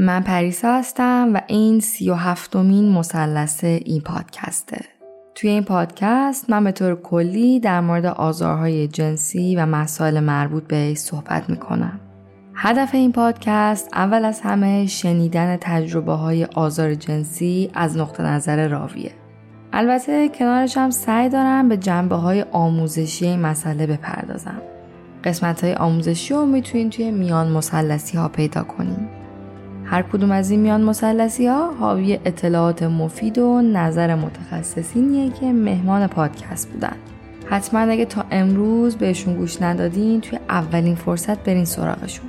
من پریسا هستم و این سی و هفتمین مثلث این پادکسته. توی این پادکست من به طور کلی در مورد آزارهای جنسی و مسائل مربوط به صحبت می‌کنم. هدف این پادکست اول از همه شنیدن تجربه های آزار جنسی از نقطه نظر راویه. البته کنارش هم سعی دارم به جنبه های آموزشی این مسئله بپردازم. قسمت های آموزشی رو می‌تونین توی میان مسلسی ها پیدا کنین. هر کدوم از این میان مسلسی ها حاوی اطلاعات مفید و نظر متخصصینیه که مهمان پادکست بودن. حتما اگه تا امروز بهشون گوش ندادین توی اولین فرصت برین سراغشون.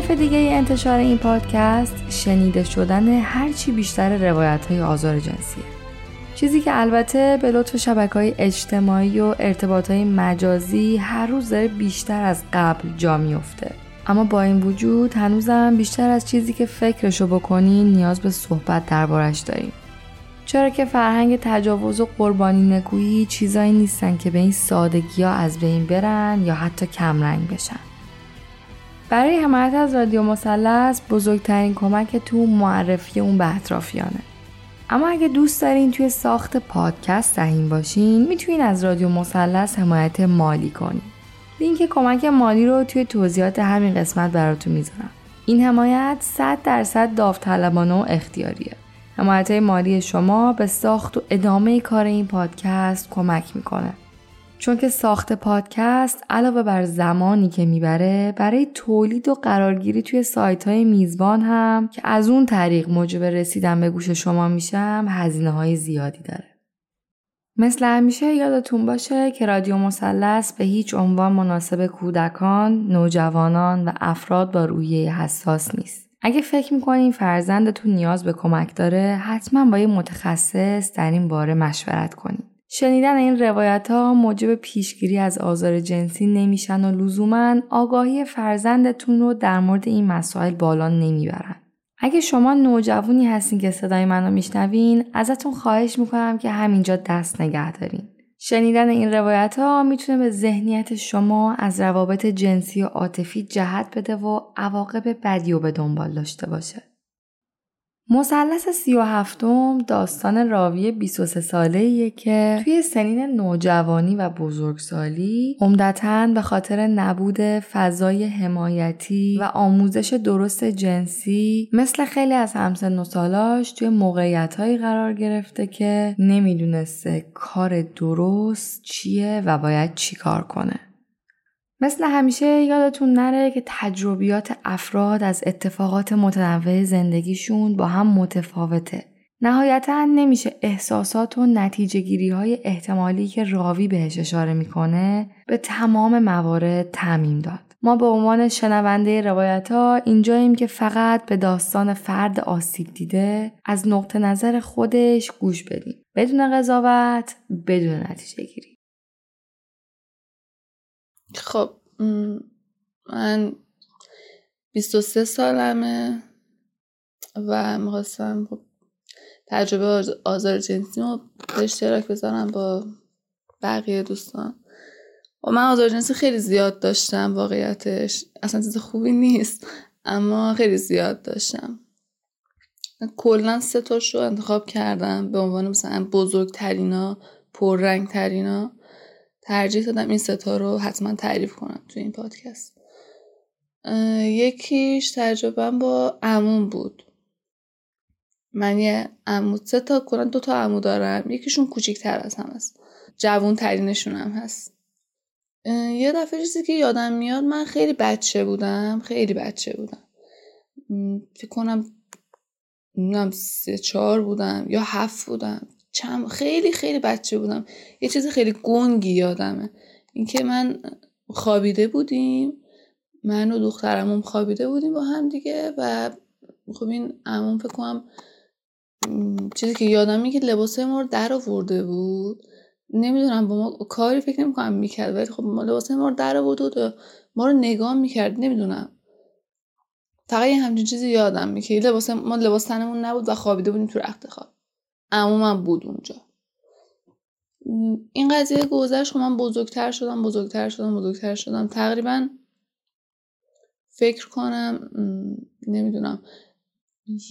هدف دیگه انتشار این پادکست شنیده شدن هرچی بیشتر روایت های آزار جنسیه. چیزی که البته به لطف شبکه های اجتماعی و ارتباط های مجازی هر روز داره بیشتر از قبل جا میفته. اما با این وجود هنوزم بیشتر از چیزی که فکرشو بکنین نیاز به صحبت دربارش داریم. چرا که فرهنگ تجاوز و قربانی نکویی چیزایی نیستن که به این سادگی ها از بین برن یا حتی کمرنگ بشن. برای حمایت از رادیو مثلث بزرگترین کمک تو معرفی اون به اطرافیانه. اما اگه دوست دارین توی ساخت پادکست سهیم باشین می‌تونین از رادیو مثلث حمایت مالی کنین. لینک کمک مالی رو توی توضیحات همین قسمت براتون می‌ذارم. این حمایت 100 درصد داوطلبانه و اختیاریه. حمایت مالی شما به ساخت و ادامه کار این پادکست کمک می‌کنه. چون که ساخت پادکست علاوه بر زمانی که می‌بره برای تولید و قرارگیری توی سایت های میزبان هم که از اون طریق موجب رسیدن به گوش شما میشم هزینه های زیادی داره. مثل همیشه یادتون باشه که رادیو مثلث به هیچ عنوان مناسب کودکان، نوجوانان و افراد با روحیه حساس نیست. اگه فکر می‌کنین فرزندتون نیاز به کمک داره حتما با یه متخصص در این باره مشورت کنید. شنیدن این روایت ها موجب پیشگیری از آزار جنسی نمیشن و لزوما آگاهی فرزندتون رو در مورد این مسائل بالا نمی‌برن. اگه شما نوجوانی هستین که صدای منو میشنوین ازتون خواهش می‌کنم که همینجا دست نگه دارین. شنیدن این روایت ها می‌تونه به ذهنیت شما از روابط جنسی و عاطفی جهت بده و عواقب بدی و به دنبال داشته باشه. مثلث سی و هفتم داستان راوی 23 ساله که توی سنین نوجوانی و بزرگسالی عمدتا به خاطر نبود فضای حمایتی و آموزش درست جنسی مثل خیلی از همسن و سالاش توی موقعیت هایی قرار گرفته که نمی‌دونسته کار درست چیه و باید چی کار کنه. مثل همیشه یادتون نره که تجربیات افراد از اتفاقات متنوع زندگیشون با هم متفاوته. نهایتا نمیشه احساسات و نتیجه گیری های احتمالی که راوی بهش اشاره می‌کنه به تمام موارد تعمیم داد. ما به عنوان شنونده روایت ها اینجاییم که فقط به داستان فرد آسیب دیده از نقطه نظر خودش گوش بدیم. بدون قضاوت، بدون نتیجه گیری. خب من 23 سالمه و می‌خواستم خب تجربه آزار جنسی رو به اشتراک بذارم با بقیه دوستان. و من آزار جنسی خیلی زیاد داشتم واقعیتش اصلا چیز خوبی نیست اما خیلی زیاد داشتم. کلا سه تاشو انتخاب کردم به عنوان مثلا بزرگترینا پررنگترینا. ترجیح دادم این ستا رو حتما تعریف کنم تو این پادکست. یکیش تجربه با عموم بود. من یه عمو سه تا کلا دو تا عمو دارم. یکیشون کوچیکتر از هم هست. جوون ترینشون هم هست. یه دفعه چیزی که یادم میاد من خیلی بچه بودم. خیلی بچه بودم. فکر کنم نمی‌دونم سه چهار بودم یا هفت بودم. چم خیلی خیلی بچه بودم. یه چیز خیلی گنگی یادمه. اینکه من خوابیده بودیم. من و دخترمون خوابیده بودیم با هم دیگه و خب این عموم فکر کنم چیزی که یادم که لباس ما رو در آورده بود. نمی‌دونم با ما کاری فکر نمی‌کنم می‌کرد ولی خب لباس ما رو در آورده و ما رو نگاه می‌کرد. نمی‌دونم. فقط یه همچین چیزی یادم می‌کرد لباس ما لباس تنمون نبود و خوابیده بودیم تو رخت خواب. عمومم بود اونجا. این قضیه گذشت خب من بزرگتر شدم بزرگتر شدم بزرگتر شدم. تقریبا فکر کنم نمی‌دونم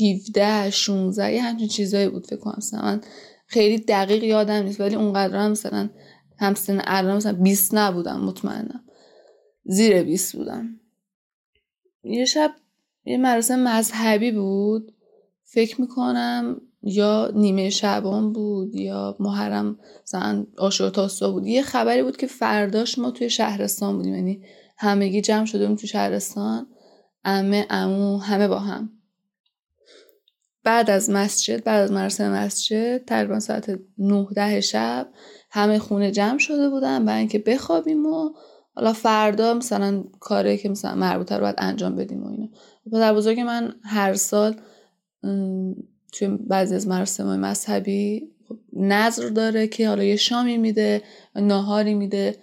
17 16 یه همچین چیزایی بود فکر کنم. من خیلی دقیق یادم نیست ولی اونقدر هم مثلا همسن الان مثلا 20 نبودم مطمئنم. زیر 20 بودم. یه شب یه مراسم مذهبی بود. فکر می‌کنم یا نیمه شعبان بود یا محرم مثلا آشورا تاسا بود. یه خبری بود که فرداش ما توی شهرستان بودیم. یعنی همگی جمع شده بودیم توی شهرستان. امه امو همه با هم. بعد از مسجد بعد از مراسم مسجد تقریبا ساعت 9 ده شب همه خونه جمع شده بودن برای اینکه بخوابیم و حالا فردا مثلا کاری که مثلا مربوطه رو باید انجام بدیم و اینا. پدر بزرگ من هر سال توی بعضی از مراسم مذهبی نظر داره که حالا یه شامی میده ناهاری میده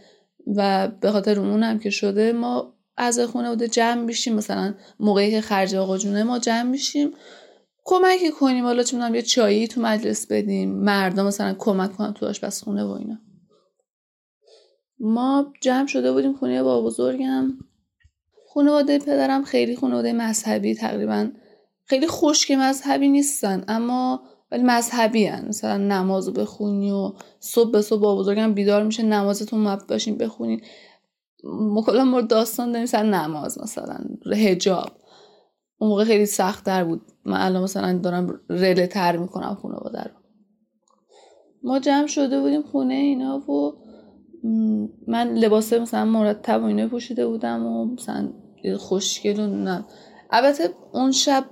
و به خاطر اونم که شده ما از خونه بوده جمع میشیم. مثلا موقعی که خرج آقا جونه ما جمع میشیم. کمکی کنیم. حالا چون یه چایی تو مجلس بدیم. مردم مثلا کمک کنن تو خونه و اینا. ما جمع شده بودیم خونه با بزرگم. خانواده پدرم خیلی خانواده مذهبی تقریبا خیلی خشک مذهبی نیستن اما ولی مذهبی هن. مثلا نماز بخونی و صبح به صبح با بزرگم بیدار میشه نمازتون مب باشین بخونین. مکلا مورد داستان داریم مثلا نماز مثلا هجاب اون موقع خیلی سخت در بود. من الان مثلا دارم رله تر می‌کنم خانواده رو. ما جمع شده بودیم خونه اینا و من لباس مثلا مرتب و اینا پوشیده بودم و مثلا خوشگل و البته اون شب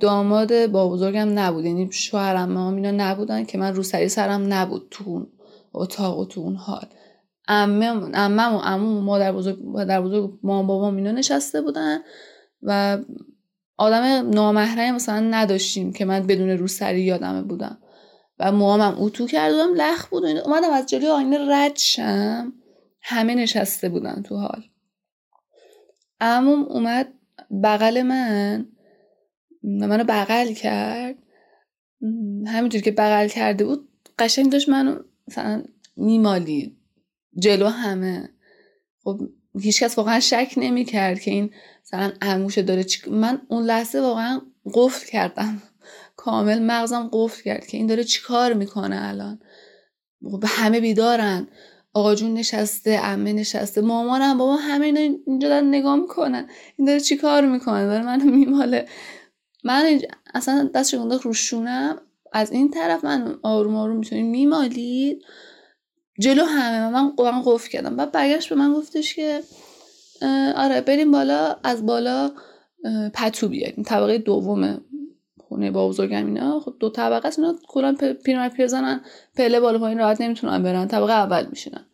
داماد با بزرگم نبود. یعنی شوهرم هم اینا نبودن که من روسری سرم نبود تو اون اتاق و تو اون حال. امم امم و عمو مادر بزرگ مادر بزرگ مام بابام اینا نشسته بودن و آدم نامحرم مثلا نداشتیم که من بدون روسری یادمه بودم. و موامم اتو کردم لخ بود و اومدم از جلوی آینه رد شم. همه نشسته بودن تو حال. عموم اومد بغل من. منو بغل کرد. همینجور که بغل کرده بود قشنگ داشت منو مثلا میمالید جلو همه. خب هیچکس واقعا شک نمی‌کرد که این مثلا عموشه داره چی... من اون لحظه واقعا قفل کردم. کامل مغزم قفل کرد که این داره چی کار می‌کنه الان. خب همه بیدارن. آقا جون نشسته عمه نشسته مامانم بابا همه اینا اینجا دارن نگاه می‌کنن. این داره چی کار می‌کنه؟ داره منو میماله. من اصلا دستش انداخت روشونم از این طرف من آروم آروم می‌تونیم میمالید. جلو همه من من قفل کردم. بعد برگشت به من گفتش که آره بریم بالا. از بالا پتو بیاریم. طبقه دوم خونه با بزرگم اینا. خب دو طبقه است. اینا کلا پیرمرد پیرزنن پله بالا پایین راحت نمی‌تونن برن. طبقه اول میشینن.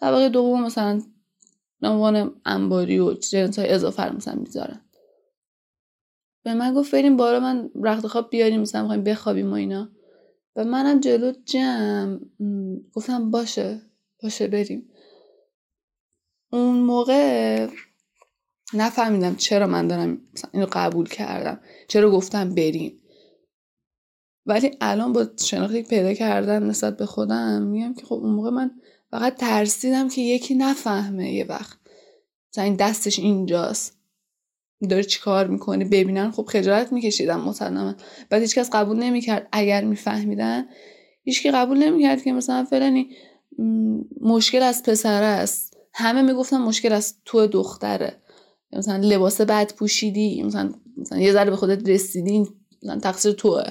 طبقه دوم مثلا عنوان انباری و جنس های اضافه مثلا می‌ذارن. به من گفت بریم بالا من رخت خواب بیاریم مثلا می‌خوایم بخوابیم و اینا. و منم جلو جمع گفتم باشه باشه بریم. اون موقع نفهمیدم چرا من دارم اینو قبول کردم چرا گفتم بریم. ولی الان با شناختی پیدا کردم نسبت به خودم میگم که خب اون موقع من فقط ترسیدم که یکی نفهمه یه وقت. مثلا این دستش اینجاست. داره چی کار می‌کنه؟ ببینن. خب خجالت میکشیدم مسلما. بعد هیچکس قبول نمی‌کرد. اگر میفهمیدن هیچکی قبول نمی‌کرد که مثلا فلانی مشکل از پسره است. همه می‌گفتن مشکل از تو دختره. مثلا لباس بد پوشیدی مثلا, مثلا یه ذره به خودت رسیدی مثلا تقصیر توه.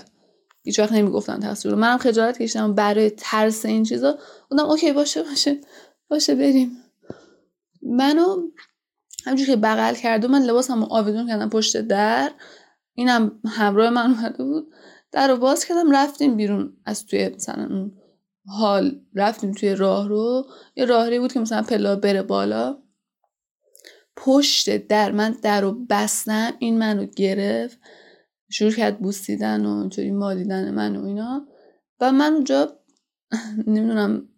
هیچ وقت نمی‌گفتن تقصیر منم خجالت کشیدم برای ترس این چیزا. بودم اوکی باشه باشه. باشه بریم. منو همجور که بغل کرد و من هم آویزون کردم پشت در اینم همراه من اومده بود. در رو باز کردم رفتیم بیرون از توی مثلا اون حال رفتیم توی راه رو. یه راهری بود که مثلا پلا بره بالا. پشت در من در رو بستم این منو گرفت. شروع کرد بوسیدن و اینطوری مالیدن من و اینا. و من اونجا نمی‌دونم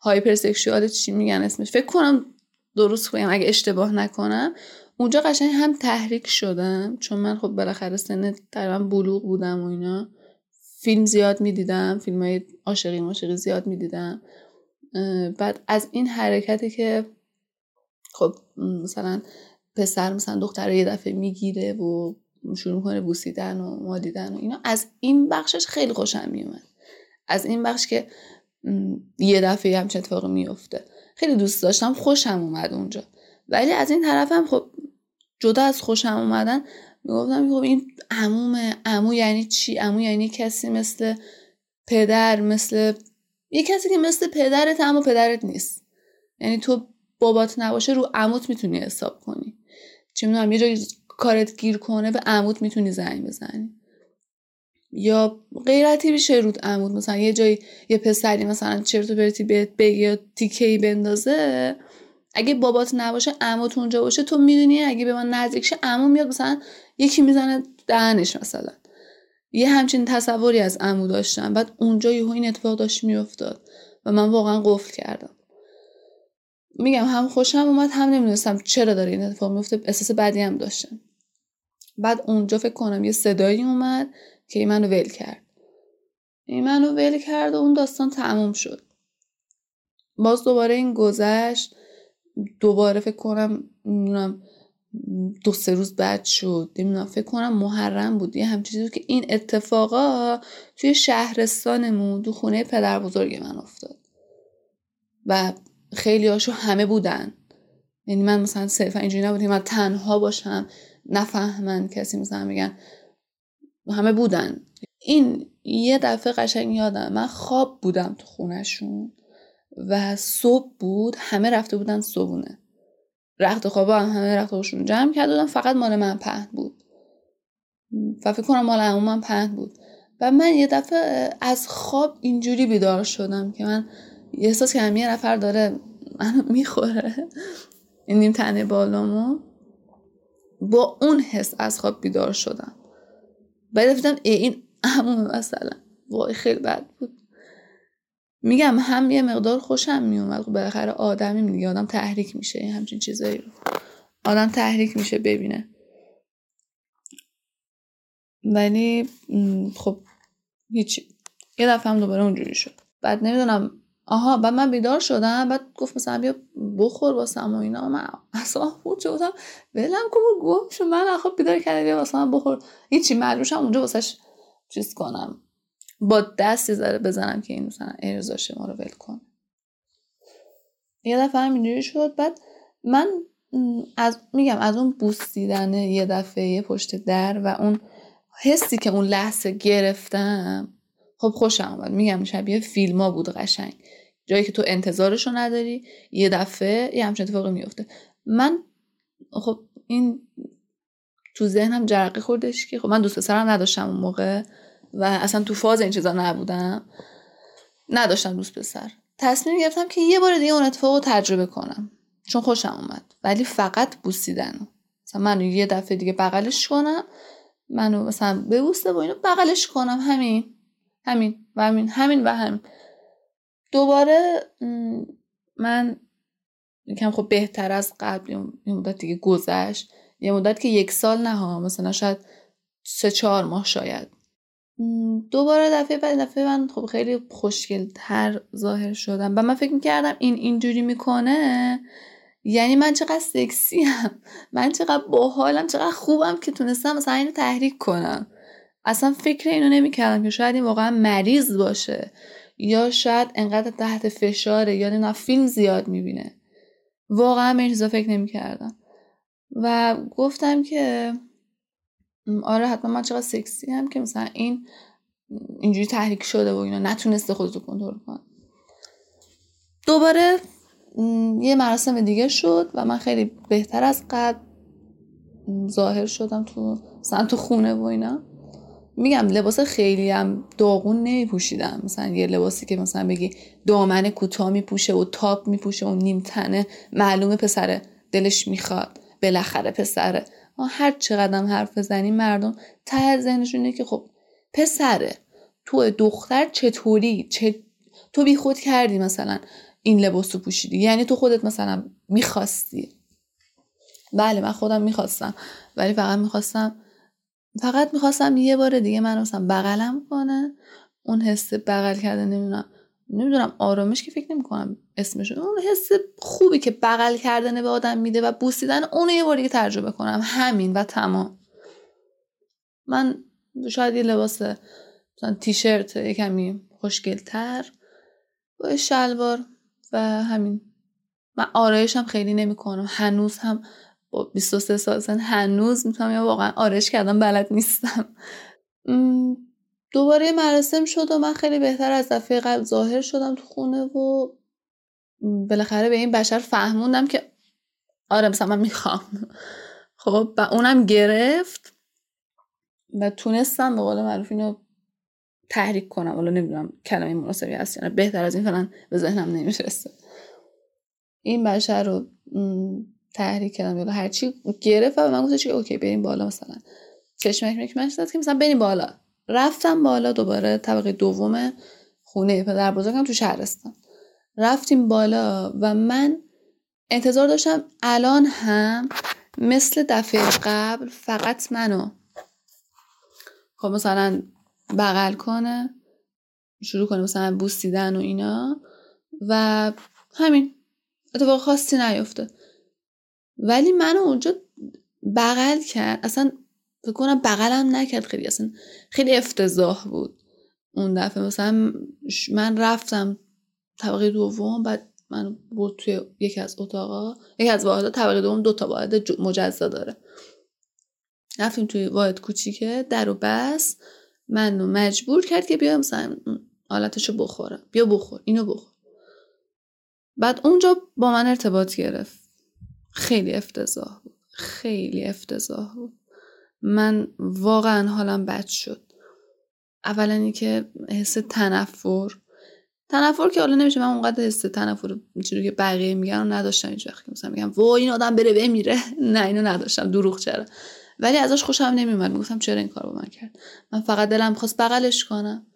هایپر سکشوال چی میگن اسمش. فکر کنم درست بگم اگه اشتباه نکنم. اونجا قشنگ هم تحریک شدم چون من خب بالاخره سن تقریبا بلوغ بودم و اینا. فیلم زیاد می‌دیدم فیلم های عاشقی ماشقی زیاد می‌دیدم. بعد از این حرکتی که خب مثلا پسر مثلا دختر یه دفعه می‌گیره و شروع کنه بوسیدن و مادیدن و اینا از این بخشش خیلی خوشم میومد از این بخش که یه دفعه همچه اتفاقی میفته خیلی دوست داشتم خوشم اومد اونجا. ولی از این طرفم خب جدا از خوشم اومدن می‌گفتم خب این عمومه عمو یعنی چی؟ عمو یعنی کسی مثل پدر مثل یه کسی که مثل پدرت اما پدرت نیست. یعنی تو بابات نباشه رو عموت می‌تونی حساب کنی. چی می‌دونم یه جایی کارت گیر کنه به عموت می‌تونی زنگ بزنی. یا غیرتی میشه رود عمود. مثلا یه جایی یه پسری مثلا چرت و پرتی بهت بگی یا تیکه بندازه اگه بابات نباشه عموت اونجا باشه تو می‌دونی اگه به من نزدیک شه عمو میاد مثلا یکی می‌زنه دهنش مثلا. یه همچین تصوری از عمو داشتم. بعد اونجا یهو این اتفاق داشت میافتاد و من واقعا قفل کردم. میگم هم خوشم اومد هم نمی‌دونستم چرا داره این اتفاق میفته احساس بدی هم داشتم. بعد اونجا فکر کنم یه صدایی اومد که این منو ول کرد. این منو ول کرد و اون داستان تموم شد. باز دوباره این گذشت. دوباره فکر کنم نمی‌دونم دو سه روز بعد شد. نمی‌دونم فکر کنم محرم بود. یه همچین چیزی که این اتفاقا توی شهرستانمون تو خونه پدر بزرگ من افتاد. و خیلی هاشو همه بودن. یعنی من مثلا صرفا اینجوری نبودیم من تنها باشم. نفهمن کسی مثلا میگن همه بودن. این یه دفعه قشنگ یادم من خواب بودم تو خونشون و صبح بود همه رفته بودن صبونه رخت خواب هم همه رخت خوابشون جمع کرده بودن فقط مال من پهن بود. و فکر کنم مال من پهن بود. و من یه دفعه از خواب اینجوری بیدار شدم که من احساس که یه نفر داره منو می‌خوره. این نیم تنه بالامو. با اون حس از خواب بیدار شدم. بعد گفتم این عمومه مثلا. وای خیلی بد بود. میگم هم یه مقدار خوشم میومد. خب بالاخره آدمی میگه آدم تحریک میشه. همچین چیزایی رو. آدم تحریک میشه ببینه. ولی خب هیچی یه دفعه هم دوباره اونجوری شد. بعد نمی‌دونم آها بعد من بیدار شدم بعد گفت مثلا بیا بخور واسم و اینا. من اصلا خود شدم ولم کن گم شد. من خب بیدار کردم بیا واسه من بخور. هیچی معلوشم اونجا واسش چیز کنم. با دستی زده بزنم که این مثلا ارزاشه ما رو ول کن یه دفعه اینجوری شد. بعد من از میگم از اون بوسیدن یه دفعه پشت در و اون حسی که اون لحظه گرفتم خب خوشم آمد میگم شبیه فیلم ها بود قشنگ. جایی که تو انتظارشو نداری یه دفعه یه همچین اتفاقی میفته من خب این تو ذهنم جرقه خوردش که خب من دوست پسرم نداشتم اون موقع و اصلا تو فاز این چیزا نبودم. نداشتم دوست پسر. تصمیم گرفتم که یه بار دیگه اون اتفاق رو تجربه کنم. چون خوشم اومد. ولی فقط بوسیدن مثلا منو یه دفعه دیگه بغلش کنم منو مثلا ببوسه و اینو بغلش کنم. همین. همین و همین. همین و همین. دوباره من یکم خب بهتر از قبل یه مدت دیگه گذشت. یه مدت که یک سال نه ها مثلا شاید سه چهار ماه شاید. دوباره دفعه بعد دفعه من خب خیلی خوشگل تر ظاهر شدم. و من فکر می‌کردم این اینجوری می‌کنه یعنی من چقدر سکسی هم من چقدر باحالم چقدر خوبم که تونستم مثلا اینو تحریک کنم. اصلا فکر اینو نمی‌کردم که شاید این واقعا مریض باشه. یا شاید انقدر تحت فشاره یا نه فیلم زیاد می‌بینه. واقعا به این چیزا فکر نمی‌کردم. و گفتم که آره حتما من چقدر سکسی هم که مثلا این اینجوری تحریک شده و اینا نتونسته خودتو کنترل کنه. دوباره یه مراسم دیگه شد و من خیلی بهتر از قبل ظاهر شدم تو مثلا تو خونه و اینا. میگم لباس خیلی هم داغون نمیپوشیدم. مثلا یه لباسی که مثلا بگی دامن کوتاه میپوشه و تاپ میپوشه و نیم تنه معلومه پسره دلش می‌خواد بالاخره پسره. هر چقدر حرف بزنیم مردم ته ذهنشونه که خب پسره. تو دختر چطوری؟ چه تو بی خود کردی مثلا این لباس رو پوشیدی؟ یعنی تو خودت مثلا می‌خواستی؟ بله من خودم می‌خواستم ولی فقط می‌خواستم فقط می‌خواستم یه بار دیگه من مثلا بغلم کنه اون حس بغل کرده نمی‌دونم نمی‌دونم آرامش که فکر نمی‌کنم اسمش اون حس خوبی که بغل کردن به آدم میده و بوسیدن اون یه بار دیگه تجربه کنم. همین و تمام. من شاید یه لباس مثلا تیشرت یه کمی خوشگلتر با شلوار و همین. من آرایشم خیلی نمی‌کنم. هنوز هم با 23 سال سن هنوز می‌تونم یا واقعا آرش کردم بلد نیستم. دوباره مراسم شد و من خیلی بهتر از دفعه قبل ظاهر شدم تو خونه و بالاخره به این بشر فهموندم که آره مثلا من می‌خوام. خب و اونم گرفت و تونستم به قول معروف اینو تحریک کنم. حالا نمی‌دونم کلمه مناسبی هست یا بهتر از این فعلا به ذهنم نمی‌رسه. این بشر رو تحریک کردم یا هرچی گرفت و من گفتم اوکی بریم بالا مثلا چشمک داد که مثلا بریم بالا رفتم بالا دوباره طبقه دوم خونه پدر بزرگم تو شهرستان رفتیم بالا و من انتظار داشتم الان هم مثل دفعه قبل فقط منو خب مثلا بغل کنه شروع کنه مثلا بوسیدن و اینا و همین اتفاق خاصی نیفته ولی منو اونجا بغل کرد. اصلا فکر کنم بغلم نکرد. خیلی اصلا خیلی افتضاح بود اون دفعه. مثلا من رفتم طبقه دوم بعد من بود توی یکی از اتاقا. یکی از واحدها طبقه دوم دو تا واحد مجزا داره. رفتیم توی واحد کوچیکه در و بس. منو مجبور کرد که بیا مثلا حالتشو بخورم. بیا بخور اینو بخور. بعد اونجا با من ارتباط گرفت. خیلی افتضاح بود. خیلی افتضاح بود. من واقعا حالم بد شد. اولا اینکه حس تنفر. تنفر که حالا نمیشه من اونقدر حس تنفر چیزی که بقیه میگن نداشتم هیچ وقت. مثلا میگم وای این آدم بره بمیره. نه اینو نداشتم. دروغ چرا. ولی ازش خوشم نمیومد می‌گفتم چرا این کار با من کرد؟ من فقط دلم می‌خواست بغلش کنم.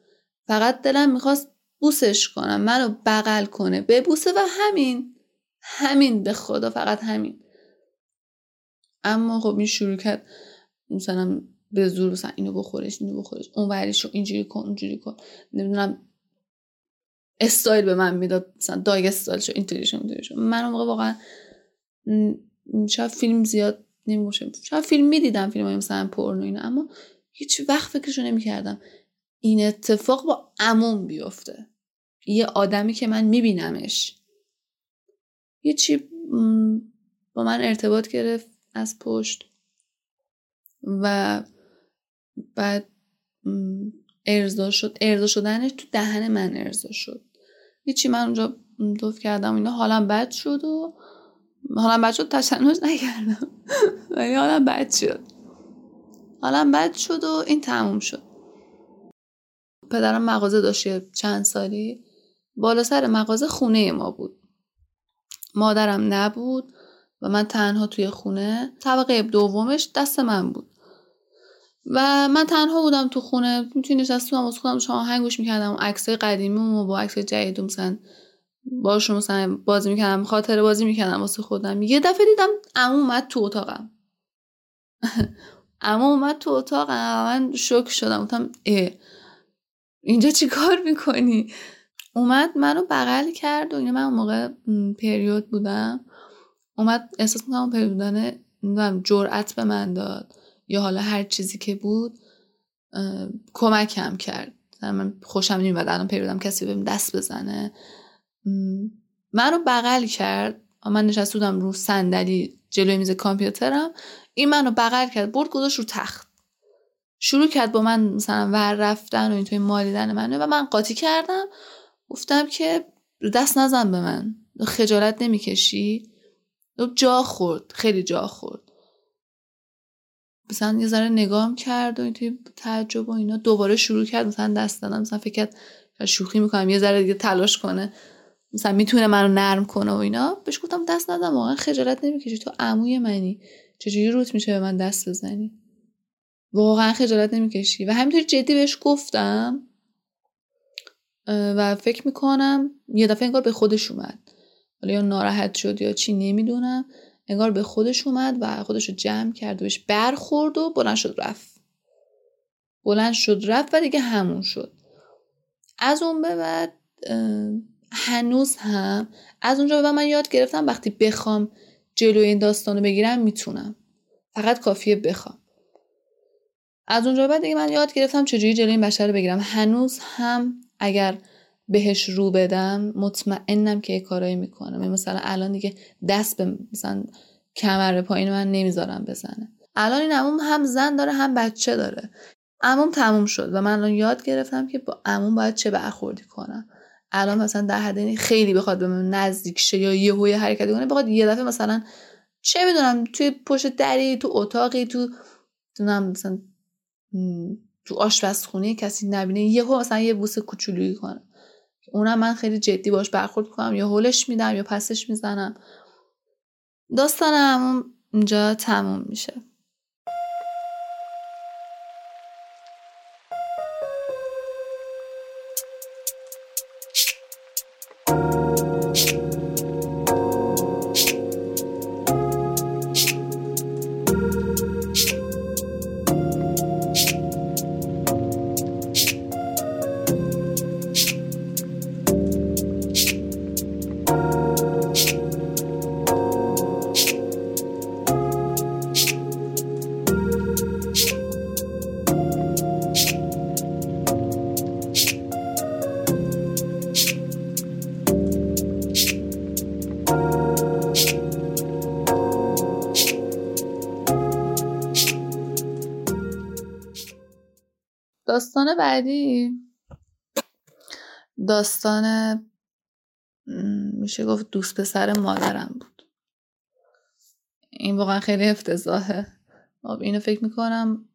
فقط دلم می‌خواست بوسش کنم. منو بغل کنه. ببوسه و همین. همین به خدا فقط همین. اما خب این شروع کرد مثلا به زور مثلا اینو بخورش اینو بخورش. اون وریشو اینجوری کن اونجوری کن. نمی‌دونم استایل به من می‌داد. مثلا دایگ شو اینطوری شو اینطوری من موقع واقعا شاید فیلم زیاد نمیگوشم شاید فیلم می‌دیدم فیلم های مثلا پورنو اینا اما هیچ وقت فکرشو نمی‌کردم این اتفاق با عموم بیفته. یه آدمی که من میبینمش. یه چی با من ارتباط گرفت از پشت و بعد ارضا شد. ارضا شدنش تو دهن من ارضا شد. هیچی من اونجا دوف کردم اینا. حالم بد شد و حالم بد شد تشنج نکردم. ولی حالم بد شد. حالم بد شد و این تموم شد. پدرم مغازه داشت چند سالی. بالا سر مغازه خونه ما بود. مادرم نبود و من تنها توی خونه طبقه دومش دست من بود. و من تنها بودم تو خونه می‌تونی نشستم از خودم شما هنگوش گوش می‌کردم عکسای قدیمی و با عکس جدید مثلا باشون مثلا بازی می‌کردم خاطر بازی می‌کردم واسه خودم. یه دفعه دیدم عمو اومد تو اتاقم. عمو اومد تو اتاقم من شوک شدم. گفتم اینجا چی کار می‌کنی؟ اومد منو بغل کرد و من اون موقع پریود بودم. اومد احساس می‌کنم پریود بودن جرأت به من داد یا حالا هر چیزی که بود کمکم کرد. من خوشم نمیاد الان پیرودم کسی بهم دست بزنه. منو بغل کرد. من نشسته بودم رو صندلی جلوی میز کامپیوترم. این منو بغل کرد برد گذاشت رو تخت. شروع کرد با من مثلا ور رفتن و اینطوری مالیدن منه و من قاطی کردم. گفتم که دست نزن به من. خجالت نمی‌کشی؟ جا خورد. خیلی جا خورد. مثلا یه ذره نگام کرد و اینطوری تعجب و اینا دوباره شروع کرد. مثلا دست دادم مثلا فکر کرد شوخی می‌کنم. یه ذره دیگه تلاش کنه. مثلا می‌تونه منو نرم کنه و اینا. بهش گفتم دست ندم واقعا خجالت نمی‌کشی. تو عموی منی. چجوری روت میشه به من دست بزنی؟ واقعا خجالت نمی‌کشی. و همینطوری جدی بهش گفتم. و فکر می‌کنم یه دفعه انگار به خودش اومد. حالا یا ناراحت شد یا چی نمی‌دونم. انگار به خودش اومد و خودش رو جمع کرد و بهش برخورد و بلند شد رفت. بلند شد رفت و دیگه همون شد. از اون به بعد هنوز هم از اونجا به من یاد گرفتم وقتی بخوام جلوی این داستان بگیرم می‌تونم. فقط کافیه بخوام. از اونجا بعد دیگه من یاد گرفتم چجوری جلوی این بشر رو بگیرم. هنوز هم اگر بهش رو بدم مطمئنم که یه کارایی می‌کنم یعنی مثلا الان دیگه دست به مثلا کمر پایین من نمی‌ذارم بزنه. الان این عموم هم زن داره هم بچه داره. عموم تموم شد و من الان یاد گرفتم که با عموم باید چه برخوردی کنم. الان مثلا در حد خیلی بخواد به من نزدیک شه یا یه هوی حرکتی کنه بخواد یه دفعه مثلا چه می‌دونم توی پشت دری تو اتاقی تو دونم مثلا تو آشپزخونه کسی نبینه یه مثلا یه بوس کوچولویی کنه. اونم من خیلی جدی باش برخورد کنم یا هولش میدم یا پسش می‌زنم. داستانم اینجا تموم میشه. بعدی داستان میشه گفت دوست پسر مادرم بود. این واقعا خیلی افتضاحه. خب اینو فکر می‌کنم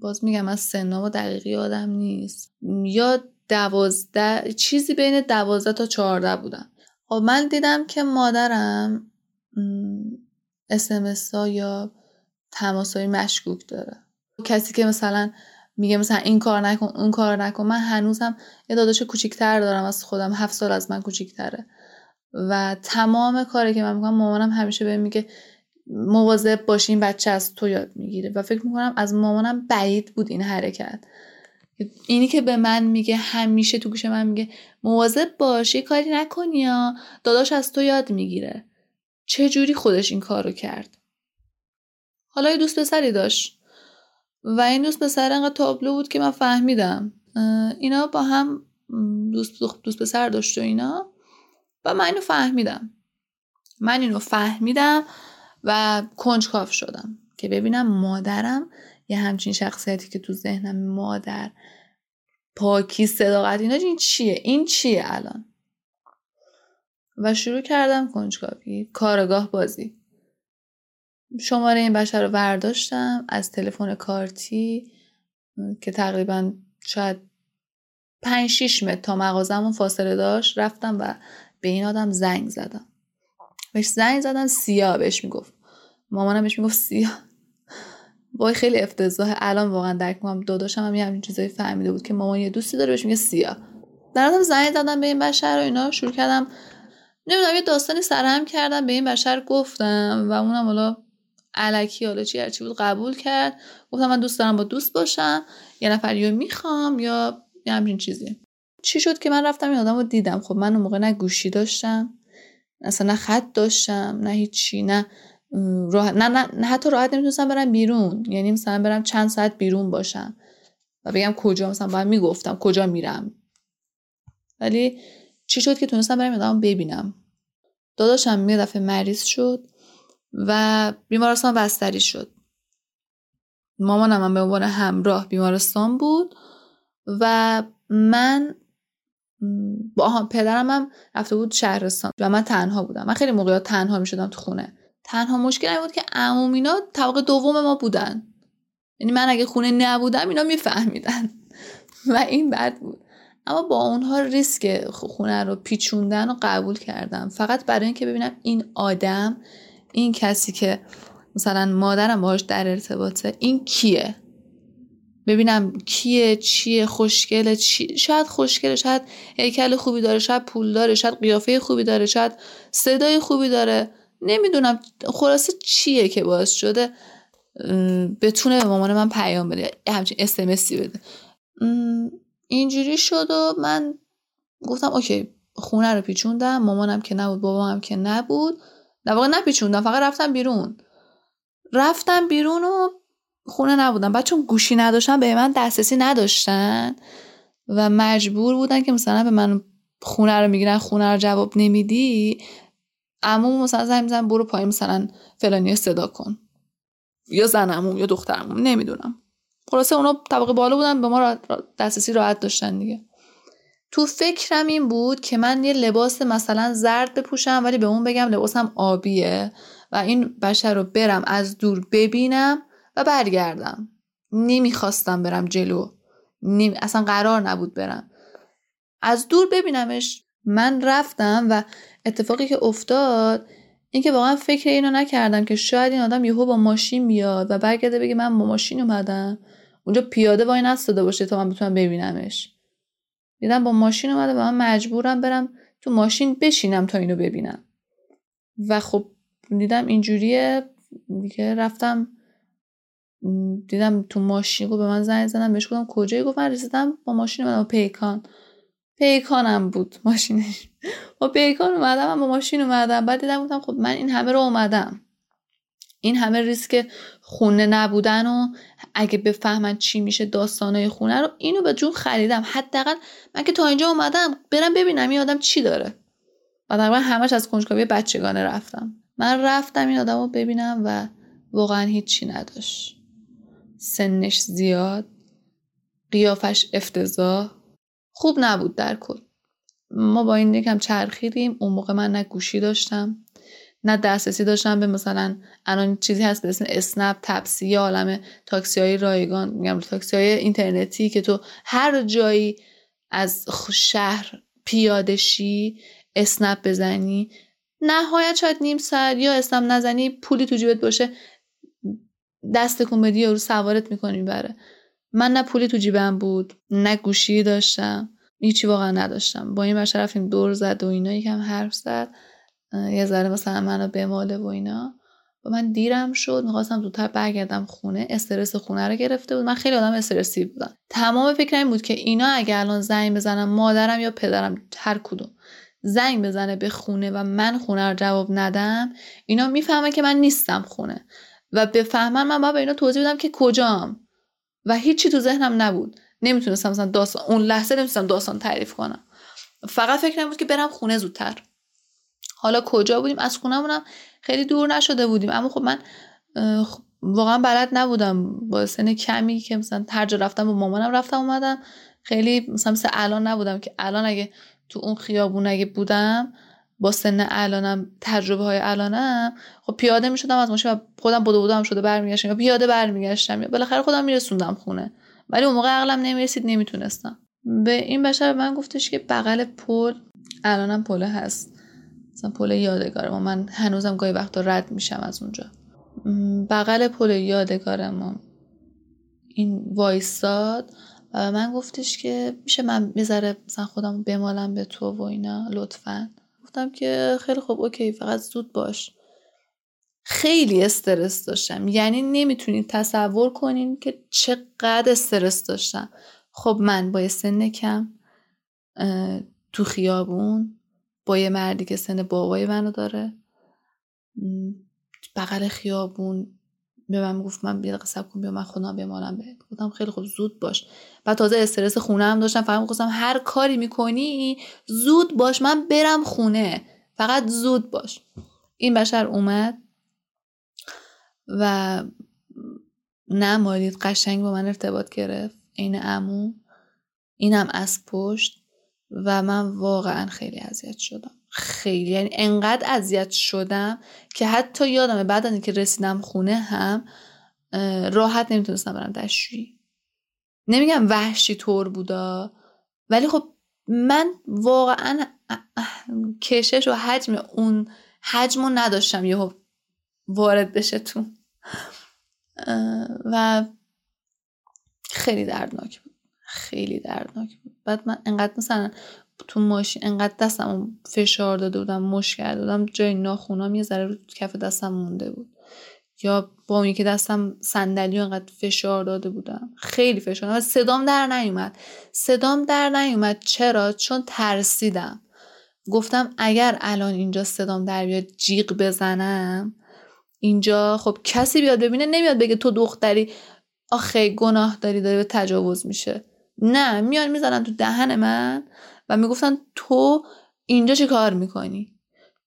باز میگم از سنا و دقیقی آدم نیست. یا دوازده چیزی بین دوازده تا چهارده بودم خب من دیدم که مادرم اسمس ها یا تماس های مشکوک داره. کسی که مثلا میگه مثلا این کار نکن اون کار نکن. من هنوزم یه داداش کوچیکتر دارم از خودم هفت سال از من کوچیکتره. و تمام کاری که من می‌کنم مامانم همیشه بهم میگه مواظب باشین بچه از تو یاد می‌گیره. و فکر می‌کنم از مامانم بعید بود این حرکت. اینی که به من میگه همیشه تو گوش من میگه مواظب باش کاری نکنی یا داداش از تو یاد می‌گیره. چه جوری خودش این کارو کرد؟ حالا یه دوست پسری داشت. و این دوست پسر انقدر تابلو بود که من فهمیدم. اینا با هم دوست, دوست پسر داشت و اینا. و من اینو فهمیدم. من اینو فهمیدم و کنجکاف شدم که ببینم مادرم یه همچین شخصیتی که تو ذهنم مادر پاکی صداقت اینا این چیه؟ این چیه الان؟ و شروع کردم کنجکاوی کارگاه بازی. شماره این بشر رو برداشتم از تلفن کارتی که تقریبا شاید پنج شیش متر تا مغازمون فاصله داشت. رفتم و به این آدم زنگ زدم. بهش زنگ زدم سیاه بهش می‌گفت. مامانم بهش می‌گفت سیاه. وای خیلی افتضاح. الان واقعا درک می‌کنم. داداشم هم یه همین چیزایی فهمیده بود که مامان یه دوستی داره بهش میگه سیاه. در زنگ زدم به این بشر و اینا شروع کردم. نمی‌دونم یه داستانی سرهم کردم به این بشر گفتم و اونم حالا علکی حالا چی هرچی بود قبول کرد. گفتم من دوست دارم با دوست باشم. یه نفر یا می‌خوام یا یه همچین چیزی. چی شد که من رفتم این آدم رو دیدم. خب من اون موقع نه گوشی داشتم اصلا نه خط داشتم نه هیچی نه راحت نه, نه, نه حتی راحت نمی‌تونستم برم بیرون. یعنی مثلا برم چند ساعت بیرون باشم و بگم کجا مثلا باید می‌گفتم کجا میرم. ولی چی شد که تونستم برم آدم ببینم؟ داداشم یه دفعه مریض شد. و بیمارستان بستری شد. مامانم هم به عنوان همراه بیمارستان بود و من با پدرم هم رفته بود شهرستان و من تنها بودم. من خیلی موقعات تنها می شدم تو خونه. تنها مشکل این بود که عموم اینا طبقه دوم ما بودن. یعنی من اگه خونه نبودم اینا میفهمیدن. و این بد بود. اما با اونها ریسک خونه رو پیچوندن و قبول کردم. فقط برای اینکه ببینم این آدم این کسی که مثلا مادرم باهاش در ارتباطه این کیه؟ ببینم کیه چیه خوشگله چی؟ شاید خوشگله شاید هیکل خوبی داره شاید پول داره شاید قیافه خوبی داره شاید صدای خوبی داره. نمی‌دونم خلاصه چیه که باعث شده بتونه به مامان من پیام بده همچین اسمسی بده. اینجوری شد و من گفتم اوکی خونه رو پیچوندم مامانم که نبود بابام که نبود. در واقع نپیچوندم فقط رفتم بیرون. رفتم بیرون و خونه نبودم. بعد چون گوشی نداشتن به من دسترسی نداشتن و مجبور بودن که مثلا به من خونه رو می‌گیرن خونه رو جواب نمیدی عموم مثلا زنگ میزن برو پایین مثلا فلانی صدا کن. یا زنمون یا دخترمون نمی‌دونم. خلاصه اونا طبقه بالا بودن به ما دسترسی راحت داشتن دیگه. تو فکرم این بود که من یه لباس مثلا زرد بپوشم ولی به اون بگم لباسم آبیه و این بشر رو برم از دور ببینم و برگردم. نمی‌خواستم برم جلو. نمی... اصلا قرار نبود برم. از دور ببینمش من رفتم و اتفاقی که افتاد اینکه واقعا فکر اینو نکردم که شاید این آدم یهو با ماشین بیاد و برگرده بگه من با ماشین اومدم. اونجا پیاده وای نستاده باشه تا من بتونم ببینمش. دیدم با ماشین اومده و من مجبورم برم تو ماشین بشینم تا اینو ببینم. و خب دیدم اینجوریه. دیگه رفتم دیدم تو ماشین گفت به من زنگ زدم بهش گفتم کجایی؟ گفت من رسیدم با ماشین اومدم پیکان. پیکانم بود ماشینش. با پیکان اومدم با ماشین اومدم. بعد دیدم گفتم خب من این همه رو اومدم. این همه ریسک خونه نبودن و اگه بفهمن چی میشه داستانای خونه رو اینو به جون خریدم. حداقل من که تا اینجا اومدم برم ببینم این آدم چی داره. و تقریبا همش از کنجکاوی بچگانه رفتم. من رفتم این آدم رو ببینم و واقعا هیچی نداشت. سنش زیاد قیافش افتضاح. خوب نبود در کل. ما با این یکم چرخیدیم. اون موقع من نه گوشی داشتم. نه دسترسی داشتم به مثلا الان چیزی هست به اسم اسنپ تپسی یا عالم تاکسی های رایگان. میگم تاکسی های اینترنتی که تو هر جایی از شهر پیاده شی اسنپ بزنی. نهایت شاید نیم ساعت یا اسنپ نزنی پولی تو جیبت باشه. دست کمدی رو سوارت می‌کنی بره من نه پولی تو جیبم بود نه گوشی داشتم. هیچی واقعا نداشتم. با این بچه رفتیم دور زد و اینا یکم حرف زد. یه ذره مثلا منو بماله و اینا. و من دیرم شد می‌خواستم زودتر برگردم خونه. استرس خونه رو گرفته بود. من خیلی آدم استرسی بودم. تمام فکرم این بود که اینا اگه الان زنگ بزنم مادرم یا پدرم هر کدوم. زنگ بزنه به خونه و من خونه رو جواب ندم اینا می‌فهمن که من نیستم خونه. و بفهمن من باید به اینا توضیح بدم که کجام. و هیچی تو ذهنم نبود. نمی‌تونستم مثلا داستان اون لحظه نمی‌تونستم داستان تعریف کنم. فقط فکر بود که برم خونه زودتر. حالا کجا بودیم؟ از خونهمونم خیلی دور نشده بودیم. اما خب من واقعا بلد نبودم. با سن کمی که مثلا هر جا رفتم با مامانم رفتم اومدم. خیلی مثلا مثل الان نبودم که الان اگه تو اون خیابون اگه بودم با سن الانم تجربه های الانم خب پیاده می‌شدم از ماشین و خودم بودو بودم شده برمیگشتم یا پیاده برمیگشتم یا بالاخره خودم میرسوندم خونه. ولی اون موقع عقلم نمی‌رسید نمی‌تونستم. به این بشر من گفتش که بغل پل الانم پل هست. مثلا پل یادگار ما من هنوزم گاهی وقتا رد میشم از اونجا. بغل پل یادگار ما این وایستاد من گفتش که میشه من می‌ذاره مثلا خودم بمالم به تو و اینا لطفا. گفتم که خیلی خوب اوکی فقط زود باش. خیلی استرس داشتم. یعنی نمی‌تونید تصور کنین که چقدر استرس داشتم. خب من با سن کم تو خیابون با یه مردی که سن بابای منو داره. بغل خیابون. به من گفت من بیا قصب کن بیا من خودم بمانم بهت. گفتم خیلی خوب زود باش. بعد تازه استرس خونه هم داشتم. فقط گفتم هر کاری می‌کنی زود باش من برم خونه. فقط زود باش. این بشر اومد و نمالید قشنگ با من ارتباط گرفت. عین عمو. اینم از پشت. و من واقعا خیلی اذیت شدم. خیلی یعنی انقدر اذیت شدم که حتی یادمه بعد که رسیدم خونه هم راحت نمی‌تونستم برم دشوی. نمیگم وحشی طور بودا ولی خب من واقعا کشش و حجم اون حجم رو نداشتم یهو وارد بشه تو. و خیلی دردناک خیلی دردناک بود. بعد من انقدر مثلا تو ماشین انقدر دستم فشار داده بودم مش کرده بودم جای ناخونام یه ذره رو کف دستم مونده بود. یا با اون که دستم صندلی انقدر فشار داده بودم. خیلی فشار. دادم صدام در نیومد. صدام در نیومد. چرا؟ چون ترسیدم. گفتم اگر الان اینجا صدام در بیاد جیغ بزنم اینجا خب کسی بیاد ببینه نمیاد بگه تو دختری آخه گناه داری داری به تجاوز میشه. نه میان می‌زنن تو دهن من و می‌گفتن تو اینجا چه کار می‌کنی؟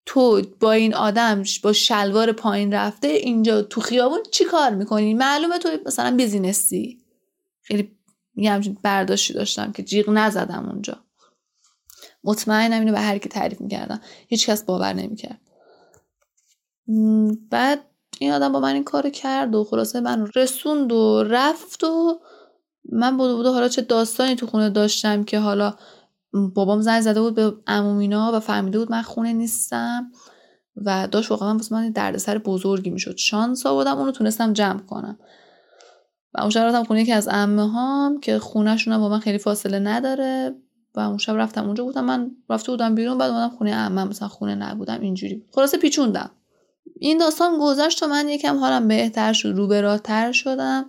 تو با این آدم با شلوار پایین رفته اینجا تو خیابون چی کار می‌کنی؟ معلومه تو مثلا بیزینسی. خیلی یه همچین برداشتی داشتم که جیغ نزدم اونجا. مطمئنم اینو به هر کی تعریف می‌کردم. هیچکس باور نمی‌کرد. بعد این آدم با من این کار کرد و خلاصه من رسوند و رفت و من بوده بوده حالا چه داستانی تو خونه داشتم که حالا بابام زنگ زده بود به عمومینا و فهمیده بود من خونه نیستم و داشت واقعا من من دردسر بزرگی می‌شد. شانس آوردم اونو تونستم جمع کنم. و اون شب رفتم خونه یکی از عمه هام که خونهشون با من خیلی فاصله نداره و اون شب رفتم اونجا بودم. من رفته بودم بیرون بعد اومدم خونه عمه مثلا خونه نبودم اینجوری خلاصه پیچوندم. این داستان گذشت و من یکم حالم بهتر شد رو شدم.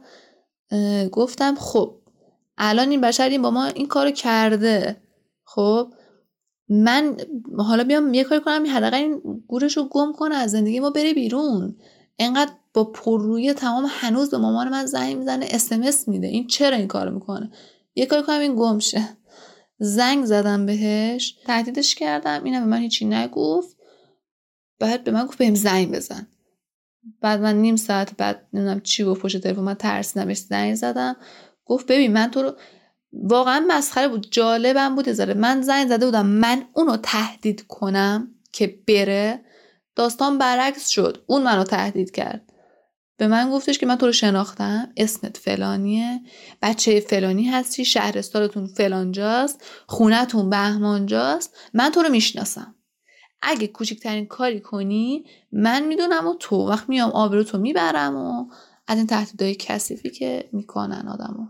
گفتم خب الان این بشر این با ما این کارو کرده. خب من حالا بیام یه کاری کنم حداقل این گورش رو گم کنه از زندگی ما بره بیرون. انقدر با پررویی تمام هنوز به مامان من زنگ می‌زنه اسمس میده. این چرا این کارو می‌کنه؟ یه کاری کنم این گم شه. زنگ زدم بهش تهدیدش کردم اینم به من هیچی نگفت. بعد به من گفت بهم زنگ بزن. بعد من نیم ساعت بعد نمی‌دونم چی گفت پشت تلفن من ترسیدم زنگ زدم. گفت ببین من تو رو واقعا مسخره بود جالبم بود زاره من زنگ زده بودم من اونو تهدید کنم که بره. داستان برعکس شد اون منو تهدید کرد. به من گفتش که من تو رو شناختم اسمت فلانیه بچه فلانی هستی شهرستانتون فلانجاست خونتون بهمانجاست من تو رو می‌شناسم. اگه کوچکترین کاری کنی من می‌دونم و تو وقت میام آبرو تو می‌برم و از این تهدیدهای کثیفی که می‌کنن آدمو.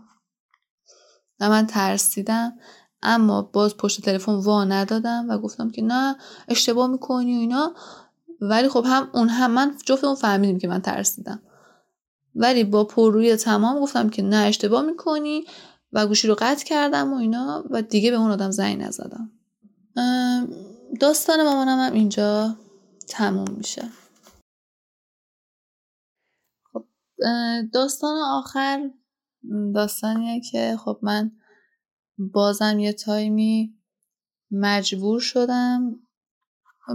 و من ترسیدم اما باز پشت تلفن وا ندادم و گفتم که نه اشتباه می‌کنی و اینا. ولی خب هم اون هم من جفت اون فهمیدیم که من ترسیدم. ولی با پرروی تمام گفتم که نه اشتباه می‌کنی و گوشی رو قطع کردم و اینا و دیگه به اون آدم زنگ نزدم. داستان مامانم هم اینجا تموم میشه. خب داستان آخر داستانیه که خب من بازم یه تایمی مجبور شدم.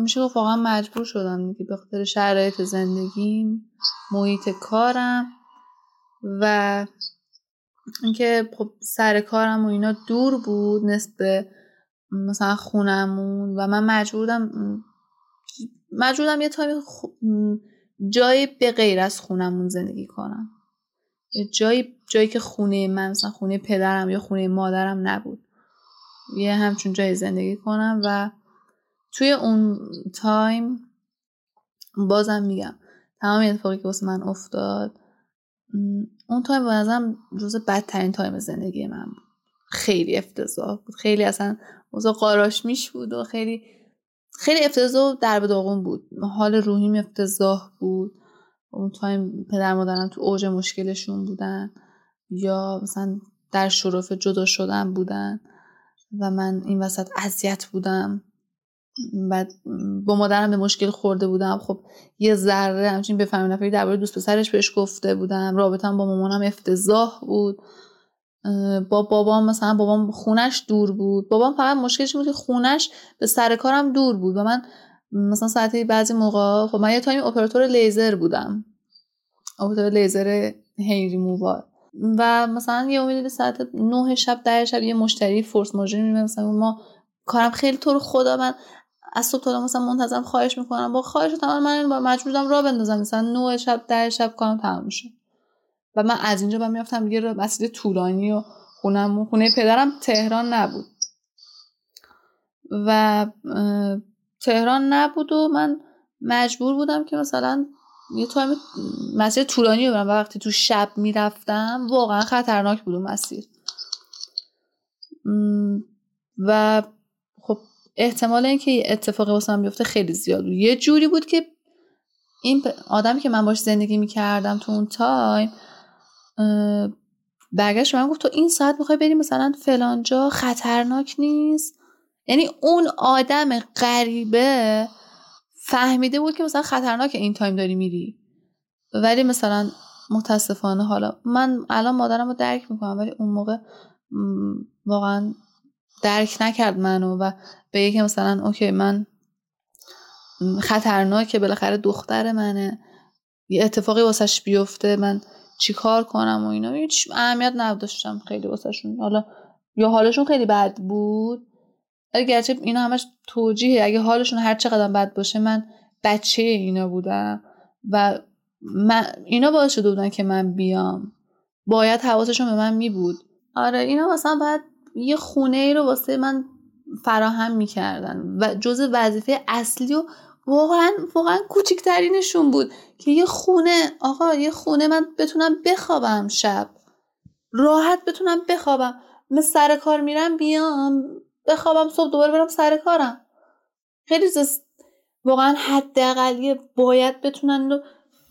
میشه گفت واقعا مجبور شدم دیگه به خاطر شرایط زندگیم محیط کارم و اینکه خب سر کارم و اینا دور بود نسبت مثلا خونمون و من مجبورم مجبورم یه تایمی جایی به غیر از خونمون زندگی کنم. جایی جایی که خونه من مثلا خونه پدرم یا خونه مادرم نبود. یه همچون جای زندگی کنم و توی اون تایم بازم میگم تمام اتفاقی که واسه من افتاد اون تایم بازم روز بدترین تایم زندگی من بود. خیلی افتضاح بود. خیلی اصلا اوضاع قاراش میش بود و خیلی خیلی افتضاح در به داغون بود. حال روحیم افتضاح بود. اون تایم پدر مادرم تو اوج مشکلشون بودن یا مثلا در شرف جدا شدن بودن و من این وسط اذیت بودم. بعد با مادرم به مشکل خورده بودم. خب یه ذره همچین بفهمین نفری درباره دوست پسرش بهش گفته بودم. رابطم با مامانم افتضاح بود. با بابام مثلا بابام خونش دور بود. بابام فقط مشکلش بود که خونش به سر کارم دور بود و من مثلا ساعتی بعضی موقع خب من یه تایم اپراتور لیزر بودم. اپراتور لیزر هیری مووار. و مثلا یه امیدی ساعت 9 شب ده شب یه مشتری فورس ماژور مثلا ما کارم خیلی طور خدا من از صبح تا مثلا منتظم خواهش می‌کنم. با خواهش تمام من با مجبورم را بندازم. مثلا 9 شب ده شب کارم تمام میشه و من از اینجا من می‌رفتم دیگه مسیر طولانی و خونم خونه پدرم تهران نبود. و تهران نبود و من مجبور بودم که مثلا یه تایم مسیر طولانی برم و وقتی تو شب می‌رفتم واقعا خطرناک بود مسیر. و خب احتمال اینکه اتفاقی واسه بیفته خیلی زیاد بود. یه جوری بود که این آدمی که من باش زندگی می‌کردم تو اون تایم برگشت من گفت تو این ساعت می‌خوای بریم مثلا فلانجا خطرناک نیست. یعنی اون آدم غریبه فهمیده بود که مثلا خطرناک این تایم داری میری. ولی مثلا متاسفانه حالا من الان مادرم رو درک می‌کنم ولی اون موقع واقعا درک نکرد منو و به که مثلا اوکی من خطرناکه بالاخره دختر منه. یه اتفاقی واسش بیفته من چیکار کنم و اینا؟ هیچ اهمیت نداشتم خیلی واسهشون. حالا یا حالشون خیلی بد بود؟ ولی گرچه اینا همش توجیهه. اگه حالشون هر چقدر بد باشه من بچه اینا بودم و من اینا باعث شده بودن که من بیام. باید حواسشون به من می بود آره اینا مثلا باید یه خونه ای رو واسه من فراهم می‌کردن و جز وظیفه اصلی و واقعا واقعا کوچکترینشون بود که یه خونه آقا یه خونه من بتونم بخوابم شب. راحت بتونم بخوابم. من سر کار میرم بیام بخوابم صبح دوباره برم سر کارم. خیلی زست واقعا حداقل باید بتونن رو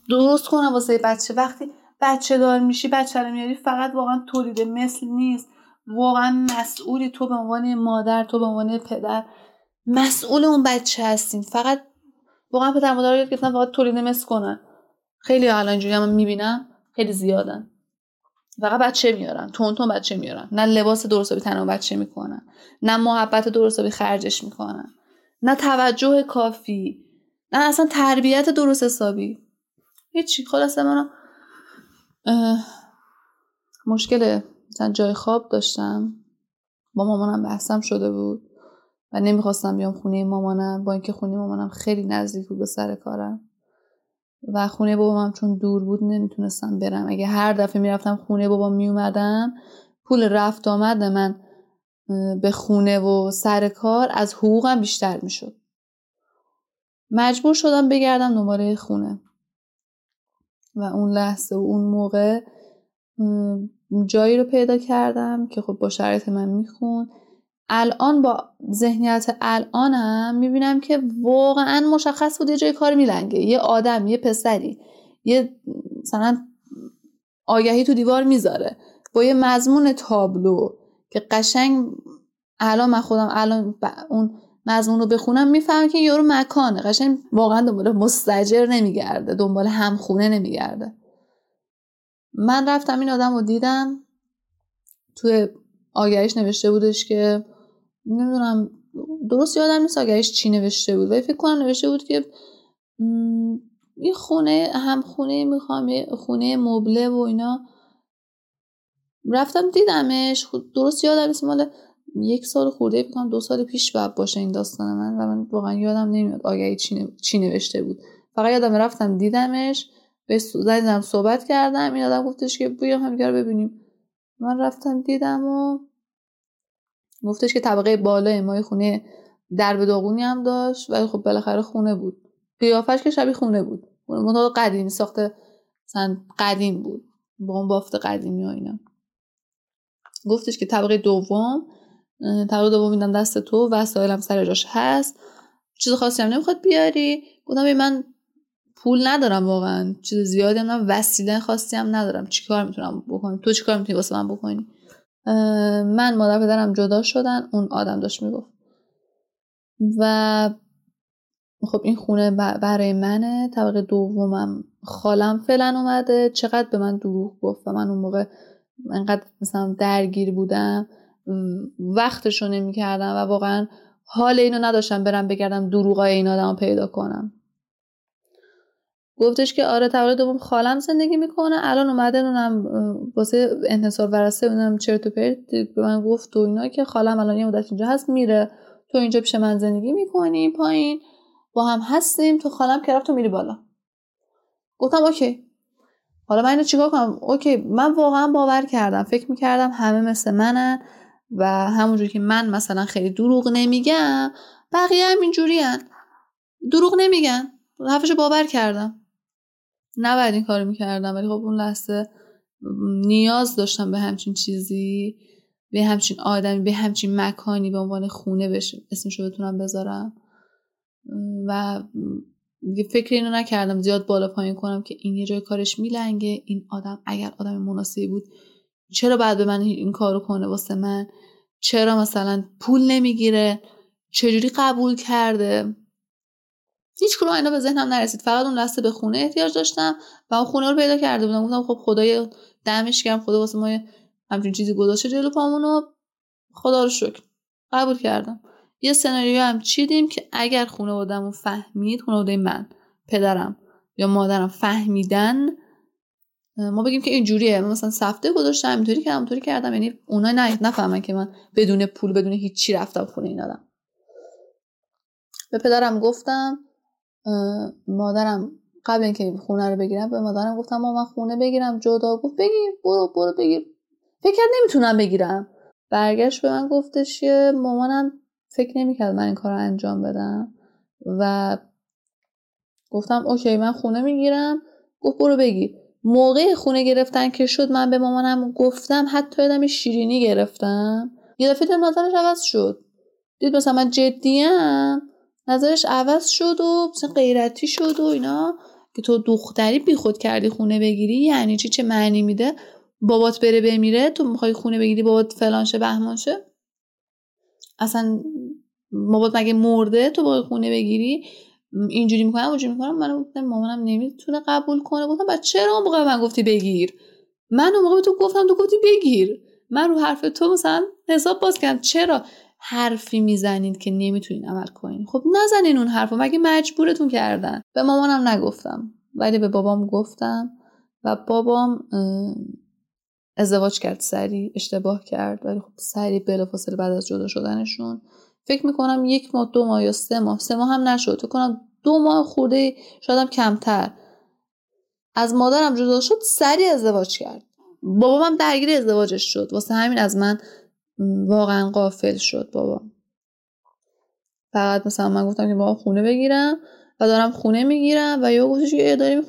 درست کنم واسه بچه. وقتی بچه دار میشی بچه رو میاری فقط واقعا تولید مثل نیست. واقعا مسئولی تو به عنوان مادر تو به عنوان پدر مسئول اون بچه هستین فقط واقعا پدر مادر یاد گرفتن فقط تولید مثل کنن. خیلی الان اینجوری هم می‌بینم خیلی زیادن. فقط بچه میارن تون تون بچه میارن. نه لباس درستابی تنها بچه می‌کنن. نه محبت درستابی خرجش می‌کنن. نه توجه کافی. نه اصلا تربیت درست حسابی. هیچی. خلاصه من مشکل مثلا جای خواب داشتم. با مامانم بحثم شده بود. و نمی‌خواستم بیام خونه مامانم با اینکه خونه مامانم خیلی نزدیک بود به سر کارم. و خونه بابام چون دور بود نمی‌تونستم برم. اگه هر دفعه می‌رفتم خونه بابام میومدم پول رفت آمد من به خونه و سر کار از حقوقم بیشتر می‌شد. مجبور شدم بگردم دنباله خونه. و اون لحظه و اون موقع جایی رو پیدا کردم که خب با شرایط من میخون الان با ذهنیت الانم می‌بینم که واقعا مشخص بود یه جای کار میلنگه. یه آدم یه پسری یه مثلا آگهی تو دیوار می‌ذاره. با یه مضمون تابلو که قشنگ الان من خودم الان اون مضمون رو بخونم می‌فهمم که یارو مکانه. قشنگ واقعا دنبال مستجر نمیگرده دنبال همخونه نمیگرده. من رفتم این آدم رو دیدم. توی آگهیش نوشته بودش که نمی‌دونم درست یادم نیست آگهیش چی نوشته بود ولی فکر کنم نوشته بود که یه خونه هم خونه می‌خوام خونه مبله و اینا. رفتم دیدمش درست یادم نیست مال یک سال خورده بکنم دو سال پیش باید باشه این داستان من و من واقعا یادم نمیاد آگهی چی نوشته بود. فقط یادم رفتم دیدمش به زدم صحبت کردم این آدم گفتش که بیا همدیگه رو ببینیم. من رفتم دیدم و گفتش که طبقه بالای ما خونه درب داغونی هم داشت ولی خب بالاخره خونه بود. قیافش که شبیه خونه بود. منطقه قدیمی مثلا قدیم بود. با اون بافت قدیمی و اینا. گفتش که طبقه دوم طبقه دوم میدم دست تو وسایلم سر جاش هست. چیز خاصی هم نمی‌خواد بیاری؟ گفتم من پول ندارم واقعا. چیز زیادی هم ندارم. وسیله خاصی هم ندارم. چیکار می‌تونم بکنم؟ تو چیکار می‌تونی واسه من بکنی؟ من مادر پدرم جدا شدن اون آدم داشت می‌گفت. و خب این خونه برای منه طبقه دومم خالم فعلا اومده. چقدر به من دروغ گفت و من اون موقع انقدر مثلا درگیر بودم وقتشو نمی‌کردم و واقعا حال اینو نداشتم برم بگردم دروغای این آدم پیدا کنم. گفتش که آره طبقه دوم خالم زندگی می‌کنه. الان اومده نونم واسه انحصار ورسه اونم چرت و پرت به من گفت تو اینا که خالم الان یه مدت اینجا هست میره. تو اینجا پیش من زندگی می‌کنی پایین. با هم هستیم. تو خالم که رفت تو میری بالا. گفتم اوکی. حالا من اینو چیکار کنم؟ اوکی من واقعا باور کردم. فکر می‌کردم همه مثل منن و همونجوری که من مثلا خیلی دروغ نمیگم بقیه هم اینجوری دروغ نمیگن. حرفش باور کردم. نباید این کارو می‌کردم ولی خب اون لحظه نیاز داشتم به همچین چیزی به همچین آدمی به همچین مکانی به عنوان خونه بشه اسمشو بتونم بذارم. و دیگه فکر اینو نکردم زیاد بالا پایین کنم که این یه جای کارش میلنگه. این آدم اگر آدم مناسبی بود چرا بعد به من این کارو کنه واسه من؟ چرا مثلا پول نمی‌گیره؟ چجوری قبول کرده؟ هیچ کدوم اینا به ذهنم نرسید. فقط اون لحظه به خونه احتیاج داشتم و اون خونه رو پیدا کرده بودم. گفتم خب خدای دمش گرم خدا واسه ما همچین چیزی گذاشته جلو پامونو. خدا رو شکر. قبول کردم. یه سناریو هم چیدیم که اگر خونه بودم فهمید خونه من پدرم یا مادرم فهمیدن ما بگیم که اینجوریه من مثلا سفته گذاشتم اینطوری کردم اینطوری کردم. یعنی اونا نه نفهمن که من بدون پول بدون هیچی رفتم خونه این آدم. به پدرم گفتم مادرم قبل اینکه خونه رو بگیرم به مادرم گفتم من خونه بگیرم. جدا گفت بگیر برو برو بگیر. فکر کرد نمی‌تونم بگیرم. برگشت به من گفتش که مامانم فکر نمی‌کرد من این کار رو انجام بدم. و گفتم اوکی من خونه می‌گیرم. گفت برو بگیر. موقع خونه گرفتن که شد من به مامانم گفتم حتی یادم شیرینی گرفتم. یه دفعه نظرش عوض شد. دید مثلا من جدیم نظرش عوض شد و مثلا غیرتی شد و اینا. که تو دختری بی خود کردی خونه بگیری یعنی چی؟ چه معنی میده؟ بابات بره بمیره تو می‌خوای خونه بگیری بابات فلانشه بهمانشه اصلا بابات مگه مرده؟ تو باید خونه بگیری. اینجوری می‌کنم اونجوری می‌کنم. من گفتم مامانم نمی‌تونه قبول کنه. گفتم بعد چرا اون موقع من گفتی بگیر؟ من اون موقع تو گفتم تو گفتی بگیر. من رو حرف تو مثلا حساب باز کردم. چرا؟ حرفی می‌زنید که نمی‌تونین عمل کنین خب نزنین اون حرفو مگه مجبورتون کردن؟ به مامانم نگفتم ولی به بابام گفتم و بابام ازدواج کرد سری اشتباه کرد ولی خب سری بلافاصله بعد از جدا شدنشون. فکر می‌کنم یک ماه دو ماه یا سه ماه سه ماه هم نشد. فکر کنم دو ماه خورده شدم کمتر. از مادرم جدا شد سری ازدواج کرد. بابام درگیر ازدواجش شد. واسه همین از من واقعا قافل شد بابا. فقط مثلا من گفتم که بابا خونه بگیرم و دارم خونه می‌گیرم و یا گفتش که داریم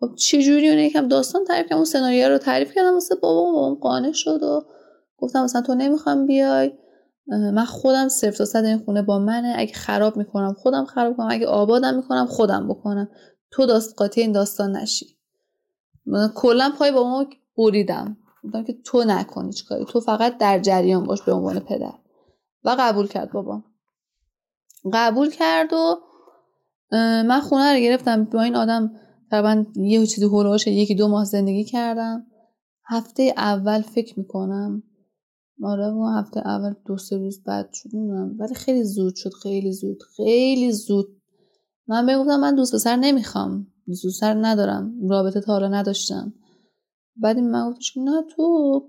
خب چه جوری اون یکم داستان تعریف کردم اون سناریو رو تعریف کردم واسه بابا بابام قانع شد و گفتم مثلا تو نمی‌خوام بیای من خودم صرف تا صد این خونه با منه اگه خراب می‌کنم خودم خراب کنم اگه آبادم می‌کنم خودم بکنم. تو داست قاطی این داستان نشی. کلا پای با ما بریدم. بودم که تو نکنی کاری تو فقط در جریان باش به عنوان پدر. و قبول کرد بابا. قبول کرد و من خونه رو گرفتم. با این آدم تقریبا یه چیزی هلوش یکی دو ماه زندگی کردم. هفته اول فکر می‌کنم. آره و هفته اول دو سه روز بعد شد ولی خیلی زود شد خیلی زود خیلی زود. من بگفتم من دوست پسر نمی‌خوام. دوست پسر ندارم. رابطه تا حالا نداشتم. بعد من گفتش نه تو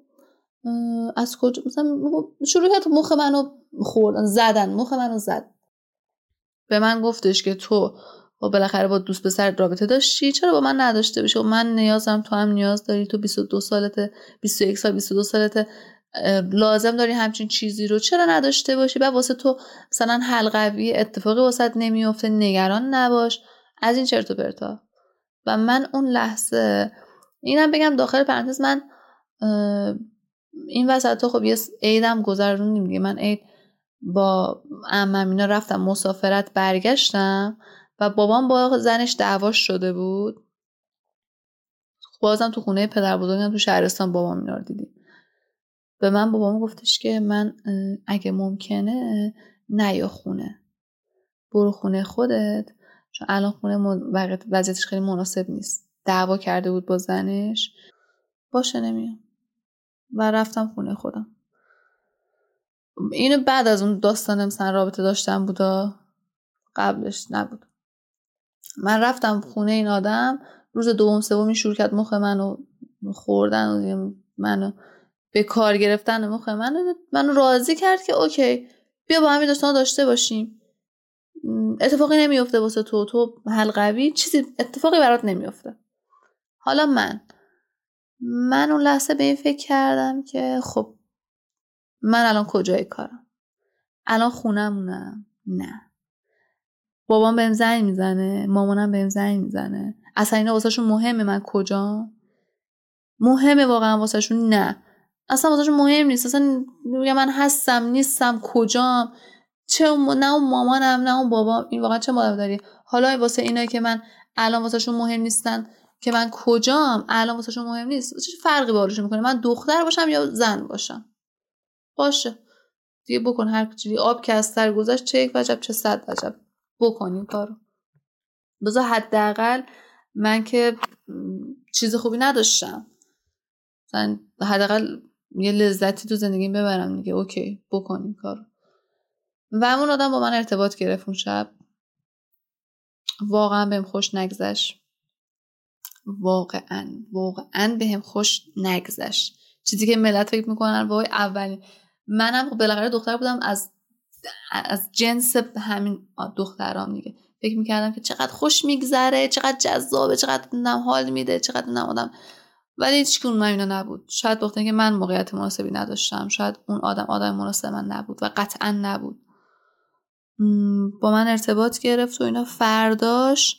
از کجا؟ مثلا شروع کرد مخ منو خوردن زدن مخ منو زد. به من گفتش که تو با بالاخره با دوست پسر رابطه داشتی؟ چرا با من نداشته باشی؟ من نیازم تو هم نیاز داری تو 22 سالته 21 سال 22 سالته لازم داری همچین چیزی رو. چرا نداشته باشی؟ بعد واسه تو مثلا حلقوی اتفاقی واسه نمیفته نگران نباش. از این چرت و پرتا. و من اون لحظه اینم بگم داخل پرانتز من این وسط خب یه عیدم گذروندیم دیگه. من عید با عمم اینا رفتم مسافرت برگشتم و بابام با زنش دعواش شده بود. بازم تو خونه پدر بزرگم تو شهرستان بابام اینا رو دیدیم. به من بابام گفتش که من اگه ممکنه نیا خونه. برو خونه خودت. چون الان خونه وضعیتش خیلی مناسب نیست. دعوا کرده بود با زنش باشه نمیام. و رفتم خونه خودم. اینو بعد از اون داستان مثلا رابطه داشتم بودا قبلش نبود. من رفتم خونه این آدم روز دوم سومی شروع کرد مخ منو خوردن و منو به کار گرفتن مخ منو منو راضی کرد که اوکی بیا با همین داستان داشته باشیم. اتفاقی نمیفته واسه تو تو حلقوی چیزی اتفاقی برات نمیفته حالا من. من اون لحظه به این فکر کردم که خب من الان کجای کارم؟ الان خونمونم؟ نه. بابام بهم زنگ می‌زنه مامانم بهم زنگ می‌زنه. اصلا اینا واسهشون مهمه من کجا مهمه واقعا واسهشون؟ نه. اصلا واسهشون مهم نیست. اصلا میگم من هستم نیستم کجام؟ چه نه اون مامانم نه اون بابام. این واقعا چه مادر داری حالا واسه اینایی که من الان واسهشون مهم نیستن که من کجام؟ الان واسهشون مهم نیست. چه فرقی باهاشون می‌کنه؟ من دختر باشم یا زن باشم؟ باشه. دیگه بکن هر چیزی. آب که از سر گذشت چه یک وجب چه صد وجب. بکنیم کارو. بذار حداقل من که چیز خوبی نداشتم. مثلا حداقل یه لذتی تو زندگیم ببرم دیگه. اوکی بکنیم کارو. و اون آدم با من ارتباط گرفت اون شب. واقعا بهم خوش نگذشت. واقعا واقعا بهم خوش نگذشت. چیزی که ملت فکر می‌کنن وای اولین. منم بالاخره دختر بودم از از جنس همین دخترام دیگه. فکر می‌کردم که چقدر خوش میگذره چقدر جذابه چقدر نم حال میده چقدر نم آدم. ولی هیچ من اینا نبود. شاید بخاطر که من موقعیت مناسبی نداشتم. شاید اون آدم آدم مناسب من نبود و قطعا نبود. با من ارتباط گرفت و اینا فرداش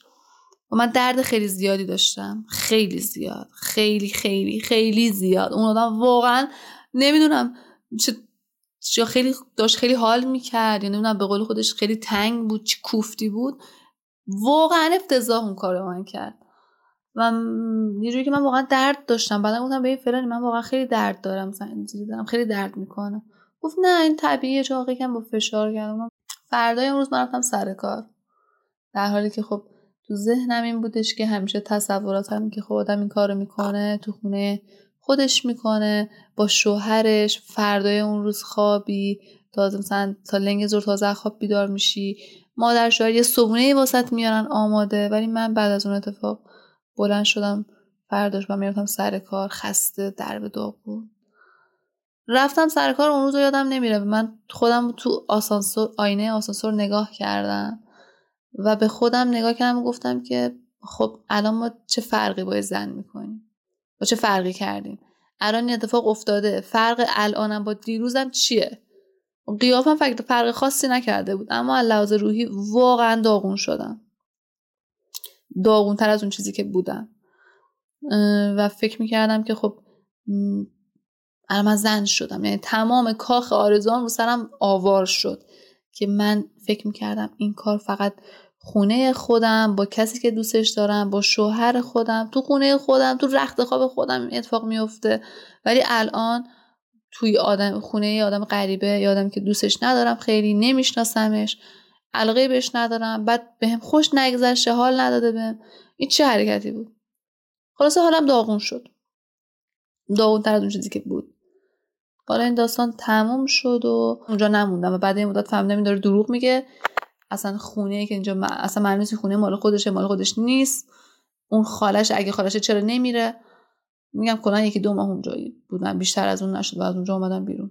و من درد خیلی زیادی داشتم. خیلی زیاد. خیلی خیلی خیلی زیاد. اون آدم واقعا نمی‌دونم چه یا خیلی داشت خیلی حال می‌کرد. یعنی نمی‌دونم به قول خودش خیلی تنگ بود چه کوفتی بود. واقعا افتضاح اون کار من کرد. و یه که من واقعا درد داشتم. بعدا گفتم به این فلانی من واقعا خیلی درد دارم. مثلا دارم خیلی درد می‌کنه. گفت نه این طبیعیه. چون با فشار کردم فردای امروز من رفتم سر کار. در حالی که خب تو ذهنم این بودش که همیشه تصوراتم که خب آدم این کارو می‌کنه تو خونه خودش می‌کنه با شوهرش فردای اون روز خوابی تازه مثلا تا لنگ زور تازه خواب بیدار میشی. مادر شوهر یه صبونه واسط میارن آماده ولی من بعد از اون اتفاق بلند شدم فرداش و می‌رفتم سر کار خسته در به بود. رفتم سر کار اون روز یادم نمیره. من خودم تو آسانسور آینه آسانسور نگاه کردم. و به خودم نگاه کردم و گفتم که خب الان ما چه فرقی با زن می‌کنیم؟ با چه فرقی کردیم؟ الان این اتفاق افتاده. فرق الانم با دیروزم چیه؟ قیافم فکر فرق خاصی نکرده بود. اما لحاظ روحی واقعا داغون شدم. داغون تر از اون چیزی که بودم. و فکر می‌کردم که خب الان من زن شدم. یعنی تمام کاخ آرزوام رو سرم آوار شد. که من فکر می‌کردم این کار فقط خونه خودم با کسی که دوستش دارم با شوهر خودم تو خونه خودم تو رخت خواب خودم اتفاق میفته. ولی الان توی آدم خونه ی آدم غریبه یا آدمی که دوستش ندارم خیلی نمیشناسمش علاقه بهش ندارم بعد بهم به خوش نگذشته حال نداده بهم. این چه حرکتی بود؟ خلاصه حالم داغون شد. داغون تر از اون چیزی که بود. حالا این داستان تموم شد و اونجا نموندم و بعد این مدت فهمیدم این داره دروغ میگه. اصلا خونه که اینجا اصلا معلومه خونه مال خودشه مال خودش نیست. اون خالش اگه خالشه چرا نمیره؟ میگم کلا یکی دو ماه اونجا بودم بیشتر از اون نشد و از اونجا اومدم بیرون.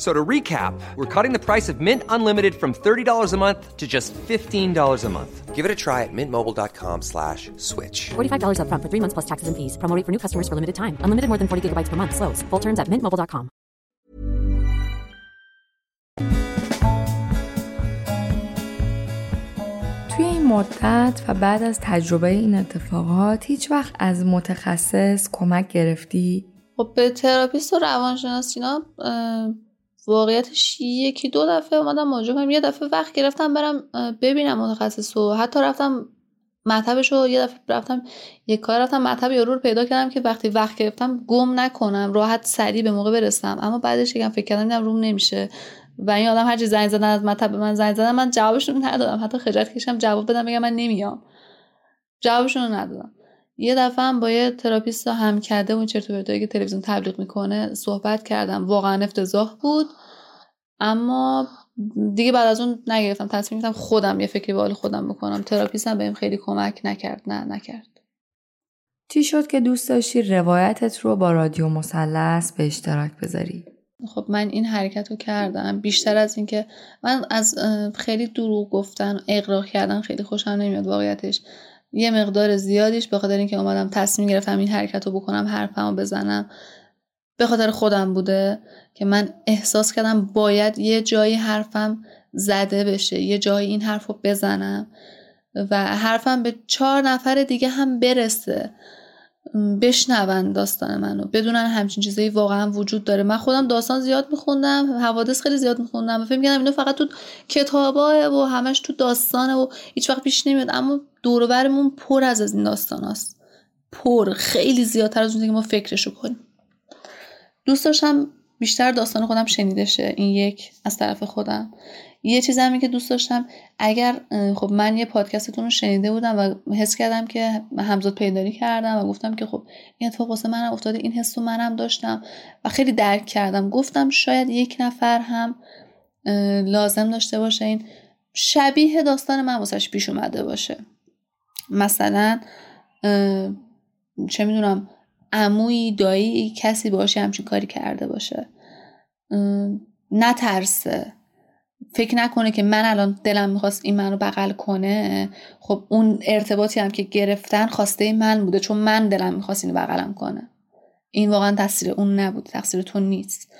So to recap, we're cutting the price of Mint Unlimited from $30 a month to just $15 a month. Give it a try at mintmobile.com slash switch. $45 up front for three months plus taxes and fees. Promo for new customers for limited time. Unlimited more than 40 gigabytes per month. Slows. Full terms at mintmobile.com. توی این مدت و بعد از تجربه این اتفاقات هیچ وقت از متخصص کمک گرفتی؟ خب به تراپیست و روانشناس اینا واقعیتش یکی دو دفعه اومدم مراجعه کنم یه دفعه وقت گرفتم برم ببینم متخصص و حتی رفتم مطبش رو یه دفعه رفتم یه کار رفتم مطب یارو رو پیدا کردم که وقتی وقت گرفتم گم نکنم راحت سریع به موقع برسم. اما بعدش یکم فکر کردم دیدم روم نمیشه. و این آدم هرچی زنگ زدن از مطب من زنگ زدن من جوابشون ندادم. حتی خجالت کشم جواب بدم بگم من نمیام. جوابشون ندادم. یه دفعه هم با یه تراپیست هم کرده اون چرت و که تلویزیون تبلیغ می‌کنه صحبت کردم. واقعا افتضاح بود. اما دیگه بعد از اون نگرفتم تصمیم گرفتم خودم یه فکری به خودم بکنم. تراپیست هم بهم خیلی کمک نکرد. نه نکرد. چی شد که دوست داشتی روایتت رو با رادیو مثلث به اشتراک بذاری؟ خب من این حرکت رو کردم. بیشتر از اینکه من از خیلی دروغ گفتن اقراق کردن خیلی خوشم نمیاد واقعیتش. یه مقدار زیادیش به خاطر اینکه اومدم تصمیم گرفتم این حرکت رو بکنم حرفمو بزنم. به خاطر خودم بوده که من احساس کردم باید یه جایی حرفم زده بشه یه جایی این حرف رو بزنم و حرفم به چهار نفر دیگه هم برسه. بشنون داستان منو. بدونن همچین چیزایی واقعا وجود داره. من خودم داستان زیاد میخوندم حوادث خیلی زیاد میخوندم و فکر می‌کردم اینو فقط تو کتابا و همش تو داستانه و هیچ وقت پیش نمیاد. اما دورورمون پر از از این داستان هست. پر خیلی زیادتر از اون که ما فکرشو کنیم. دوست داشتم بیشتر داستان خودم شنیده شه این یک از طرف خودم. یه چیز همین که دوست داشتم اگر خب من یه پادکستتون رو شنیده بودم و حس کردم که همزاد پیداری کردم و گفتم که خب این اتفاق واسه منم افتاده این حس رو منم داشتم و خیلی درک کردم. گفتم شاید یک نفر هم لازم داشته باشه این شبیه داستان من واسش پیش اومده باشه. مثلا چه می‌دونم عمویی دایی کسی باشه همچین کاری کرده باشه. نترسه. فکر نکنه که من الان دلم می‌خواست این منو بغل کنه. خب اون ارتباطی هم که گرفتن خواسته من بوده چون من دلم می‌خواست اینو بغلم کنه. این واقعا تقصیر اون نبود تقصیر تو نیست.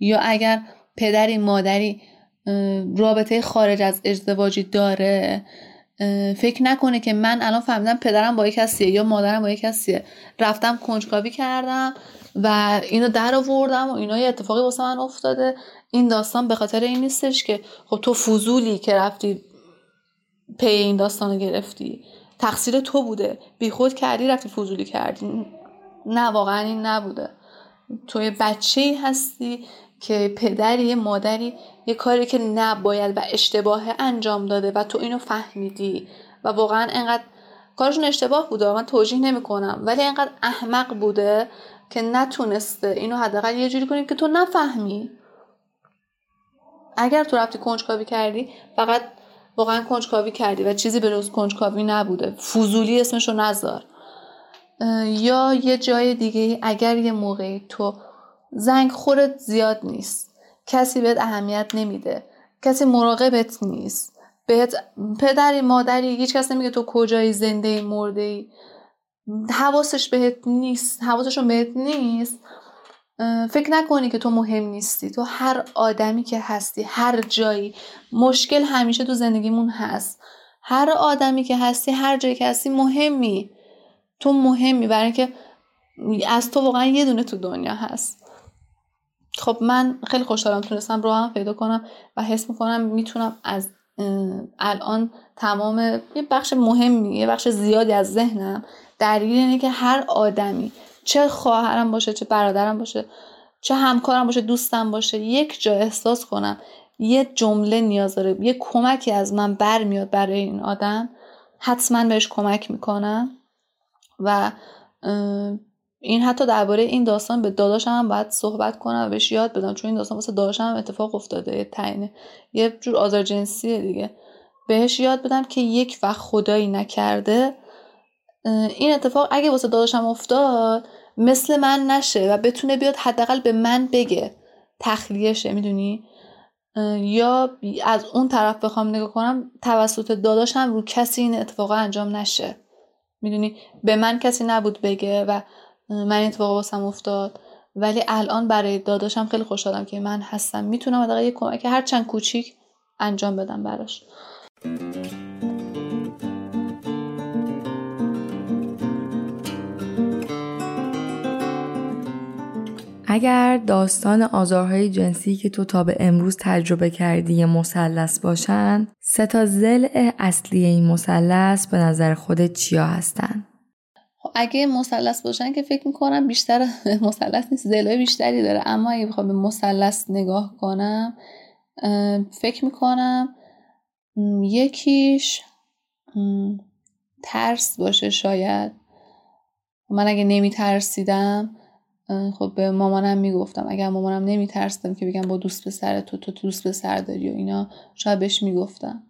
یا اگر پدری مادری رابطه خارج از ازدواجی داره فکر نکنه که من الان فهمیدم پدرم با یک کسیه یا مادرم با یک کسیه. رفتم کنجکاوی کردم و اینو در آوردم و اینا یه اتفاقی واسه من افتاده. این داستان به خاطر این نیستش که خب تو فضولی که رفتی پی این داستان رو گرفتی تقصیر تو بوده. بیخود کردی رفتی فضولی کردی. نه واقعا این نبوده. تو یه بچه هستی که پدری مادری یه کاری که نباید و اشتباه انجام داده و تو اینو فهمیدی. و واقعا انقدر کارشون اشتباه بوده من توجیه نمی کنم ولی انقدر احمق بوده که نتونسته. اینو حداقل یه جوری کنی که تو نفهمی. اگر تو رفتی کنجکاوی کردی فقط واقعا کنجکاوی کردی و چیزی به روز کنجکاوی نبوده. فضولی اسمشو نذار. یا یه جای دیگه اگر یه موقعی تو زنگ خورت زیاد نیست. کسی بهت اهمیت نمیده. کسی مراقبت نیست. بهت پدری مادری هیچ کس نمیگه تو کجایی زنده ای مرده ای حواسش بهت نیست. حواسشون بهت نیست. فکر نکنی که تو مهم نیستی. تو هر آدمی که هستی هر جایی. مشکل همیشه تو زندگیمون هست. هر آدمی که هستی هر جایی که هستی مهمی. تو مهمی. برای اینکه از تو واقعا یه دونه تو دنیا هست. خب من خیلی خوشحالم تونستم رو هم پیدا کنم و حس می‌کنم می‌تونم از الان تمام یه بخش مهمی یه بخش زیادی از ذهنم درگیر اینه که هر آدمی چه خواهرم باشه چه برادرم باشه چه همکارم باشه دوستم باشه یک جا احساس کنم یه جمله نیاز داره یه کمکی از من برمیاد برای این آدم حتما بهش کمک می‌کنم و این حتی درباره این داستان به داداشم هم باید صحبت کنم و بهش یاد بدم چون این داستان واسه داداشم هم اتفاق افتاده یه تعینه یه جور آزار جنسیه دیگه. بهش یاد بدم که یک وقت خدایی نکرده این اتفاق اگه واسه داداشم افتاد مثل من نشه و بتونه بیاد حداقل به من بگه تخلیه شه می‌دونی یا از اون طرف بخوام نگاه کنم توسط داداشم رو کسی این اتفاق انجام نشه می‌دونی؟ به من کسی نبود بگه و من اتفاق واسم افتاد. ولی الان برای داداشم خیلی خوشحالم که من هستم. می‌تونم حداقل یه کمک هر چند کوچیک انجام بدم براش. اگر داستان آزارهای جنسی که تو تا به امروز تجربه کردی مثلث باشن سه تا زل اصلی این مثلث به نظر خودت چیا هستن؟ خب اگه مثلث باشن که فکر می‌کنم بیشتر مثلث نیست زلای بیشتری داره. اما اگه بخوام به مثلث نگاه کنم فکر می‌کنم یکیش ترس باشه شاید. من اگه نمی ترسیدم خب به مامانم می‌گفتم. اگر مامانم نمیترسیدم که بگم با دوست پسر تو تو دوست پسر داری و اینا شاید بهش می‌گفتم.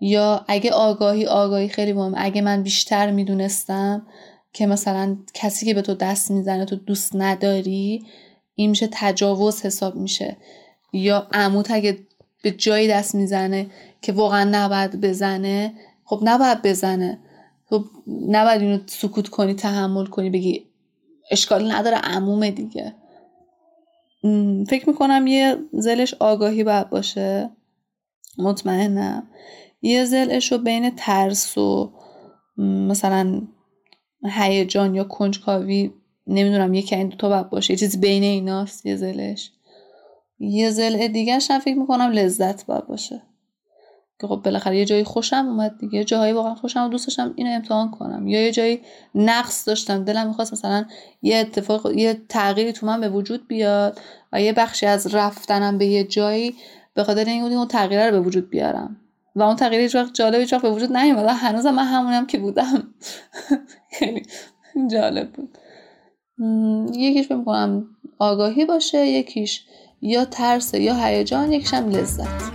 یا اگه آگاهی آگاهی خیلی مهمه. اگه من بیشتر می‌دونستم که مثلا کسی که به تو دست می‌زنه تو دوست نداری این میشه تجاوز حساب میشه. یا عموت اگه به جایی دست می‌زنه که واقعا نباید بزنه خب نباید بزنه. خب نباید اینو سکوت کنی تحمل کنی بگی اشکالی نداره عموم دیگه. فکر می‌کنم یه زلش آگاهی باید باشه. مطمئنم. یه زلش رو بین ترس و مثلا هیجان یا کنجکاوی نمی‌دونم یکی این دوتا باید باشه. یه چیزی بین ایناست یه زلش. یه زل دیگه فکر می‌کنم لذت باید باشه. که خب بالاخره یه جایی خوشم اومد دیگه. جایی واقعا خوشم و دوست داشتم اینو امتحان کنم. یا یه جایی نقص داشتم. دلم می‌خواست مثلا یه اتفاق یه تغییری تو من به وجود بیاد و یه بخشی از رفتنم به یه جایی به خاطر اینکه اون تغییر رو به وجود بیارم. و اون تغییر هیچ وقت جالب هیچ وقت به وجود نیومد. هنوز من همونم که بودم. خیلی جالب بود. یکیش کنم آگاهی باشه یکیش یا ترس یا هیجان یکیش هم لذت.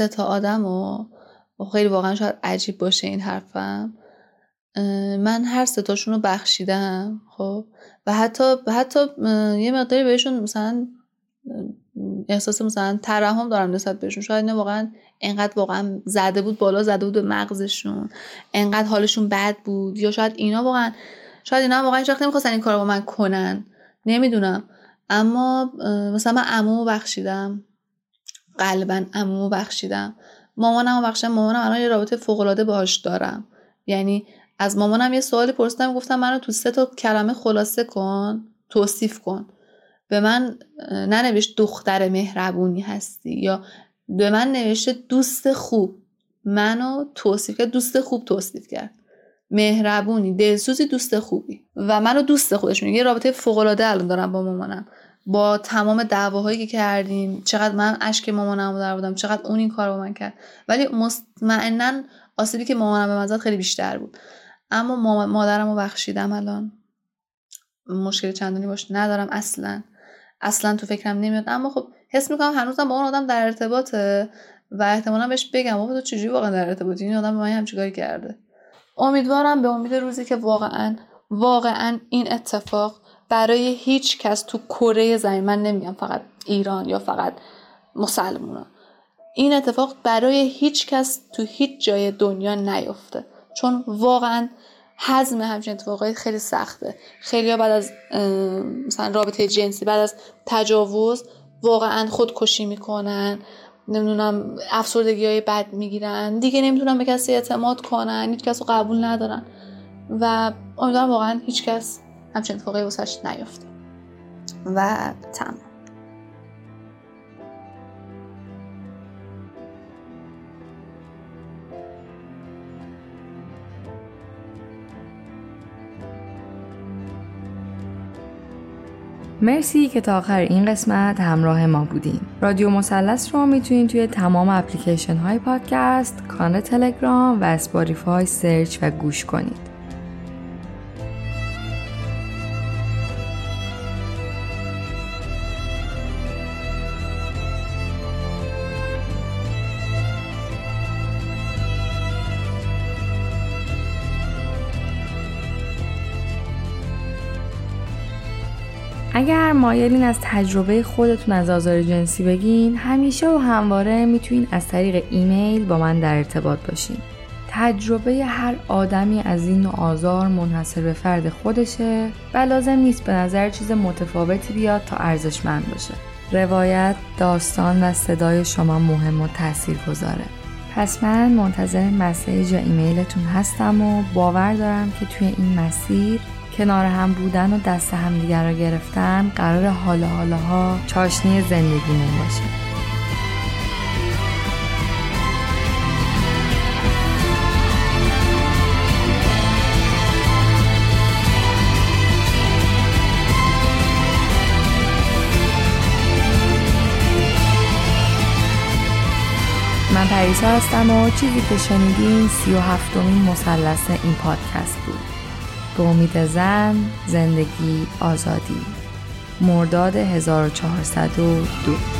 سه تا آدم و خیلی واقعا شاید عجیب باشه این حرفم. من هر ستاشون رو بخشیدم خب. و حتی حتی یه مقداری بهشون مثلا احساس مثلا ترحم دارم نسبت بهشون. شاید نه واقعا انقدر واقعا زده بود بالا زده بود به مغزشون. انقدر حالشون بد بود. یا شاید اینا واقعا شاید اینا واقعا هیچ نمی‌خواستن این کارو با من کنن. نمی‌دونم. اما مثلا من عمو بخشیدم. قلبا عمو بخشیدم. مامانم بخشم مامانم الان یه رابطه فوق العاده باهاش دارم. یعنی از مامانم یه سوالی پرسیدم گفتم منو تو سه تا کلمه خلاصه کن توصیف کن. به من ننوشت دختر مهربونی هستی یا به من نوشته دوست خوب. منو توصیف کرد دوست خوب توصیف کرد. مهربونی دلسوزی دوست خوبی. و منو دوست خودش میگه. رابطه فوق العاده الان دارم با مامانم. با تمام دعواهایی که کردیم چقدر من اشک مامانم در بودم چقدر اون این کار با من کرد. ولی مطمئنا آسیبی که مامانم به من خیلی بیشتر بود. اما مادرم رو بخشیدم الان. مشکل چندانی باش ندارم اصلا. اصلا تو فکرم نمیاد. اما خب حس می‌کنم هنوزم با اون آدم در ارتباطه و احتمالا بهش بگم بابا تو چجوری واقعا در ارتباطی؟ این آدم به من همچین کرده. امیدوارم به امید روزی که واقعا واقعا این اتفاق برای هیچ کس تو کره زمین من نمیگم فقط ایران یا فقط مسلمونا. این اتفاق برای هیچ کس تو هیچ جای دنیا نیفته چون واقعا حزم همچین اتفاقای خیلی سخته. خیلی ها بعد از مثلا رابطه جنسی بعد از تجاوز واقعا خودکشی می‌کنن نمی‌دونم افسردگی های بد می‌گیرن. دیگه نمی‌تونن به کسی اعتماد کنن هیچ کس رو قبول ندارن. و امیدوارم واقعا هیچ کس همچین اتفاقی واسش نیفته و تمام مرسی که تا آخر این قسمت همراه ما بودیم. رادیو مثلث رو می‌تونید توی تمام اپلیکیشن های پادکست، کانال تلگرام و اسپاتیفای سرچ و گوش کنید. اگر مایلین از تجربه خودتون از آزار جنسی بگین همیشه و همواره می‌تونین از طریق ایمیل با من در ارتباط باشین. تجربه هر آدمی از این نوع آزار منحصر به فرد خودشه و لازم نیست به نظر چیز متفاوتی بیاد تا ارزشمند باشه. روایت، داستان و صدای شما مهم و تأثیر گذاره پس من منتظر مسیج یا ایمیلتون هستم و باور دارم که توی این مسیر کنار هم بودن و دست همدیگر را گرفتن قرار حالا حالاها چاشنی زندگیمون باشه. من پریسا هستم و چیزی که شنیدین سی و هفتمین مسلس این پادکست بود. به امید زن زندگی آزادی. مرداد 1402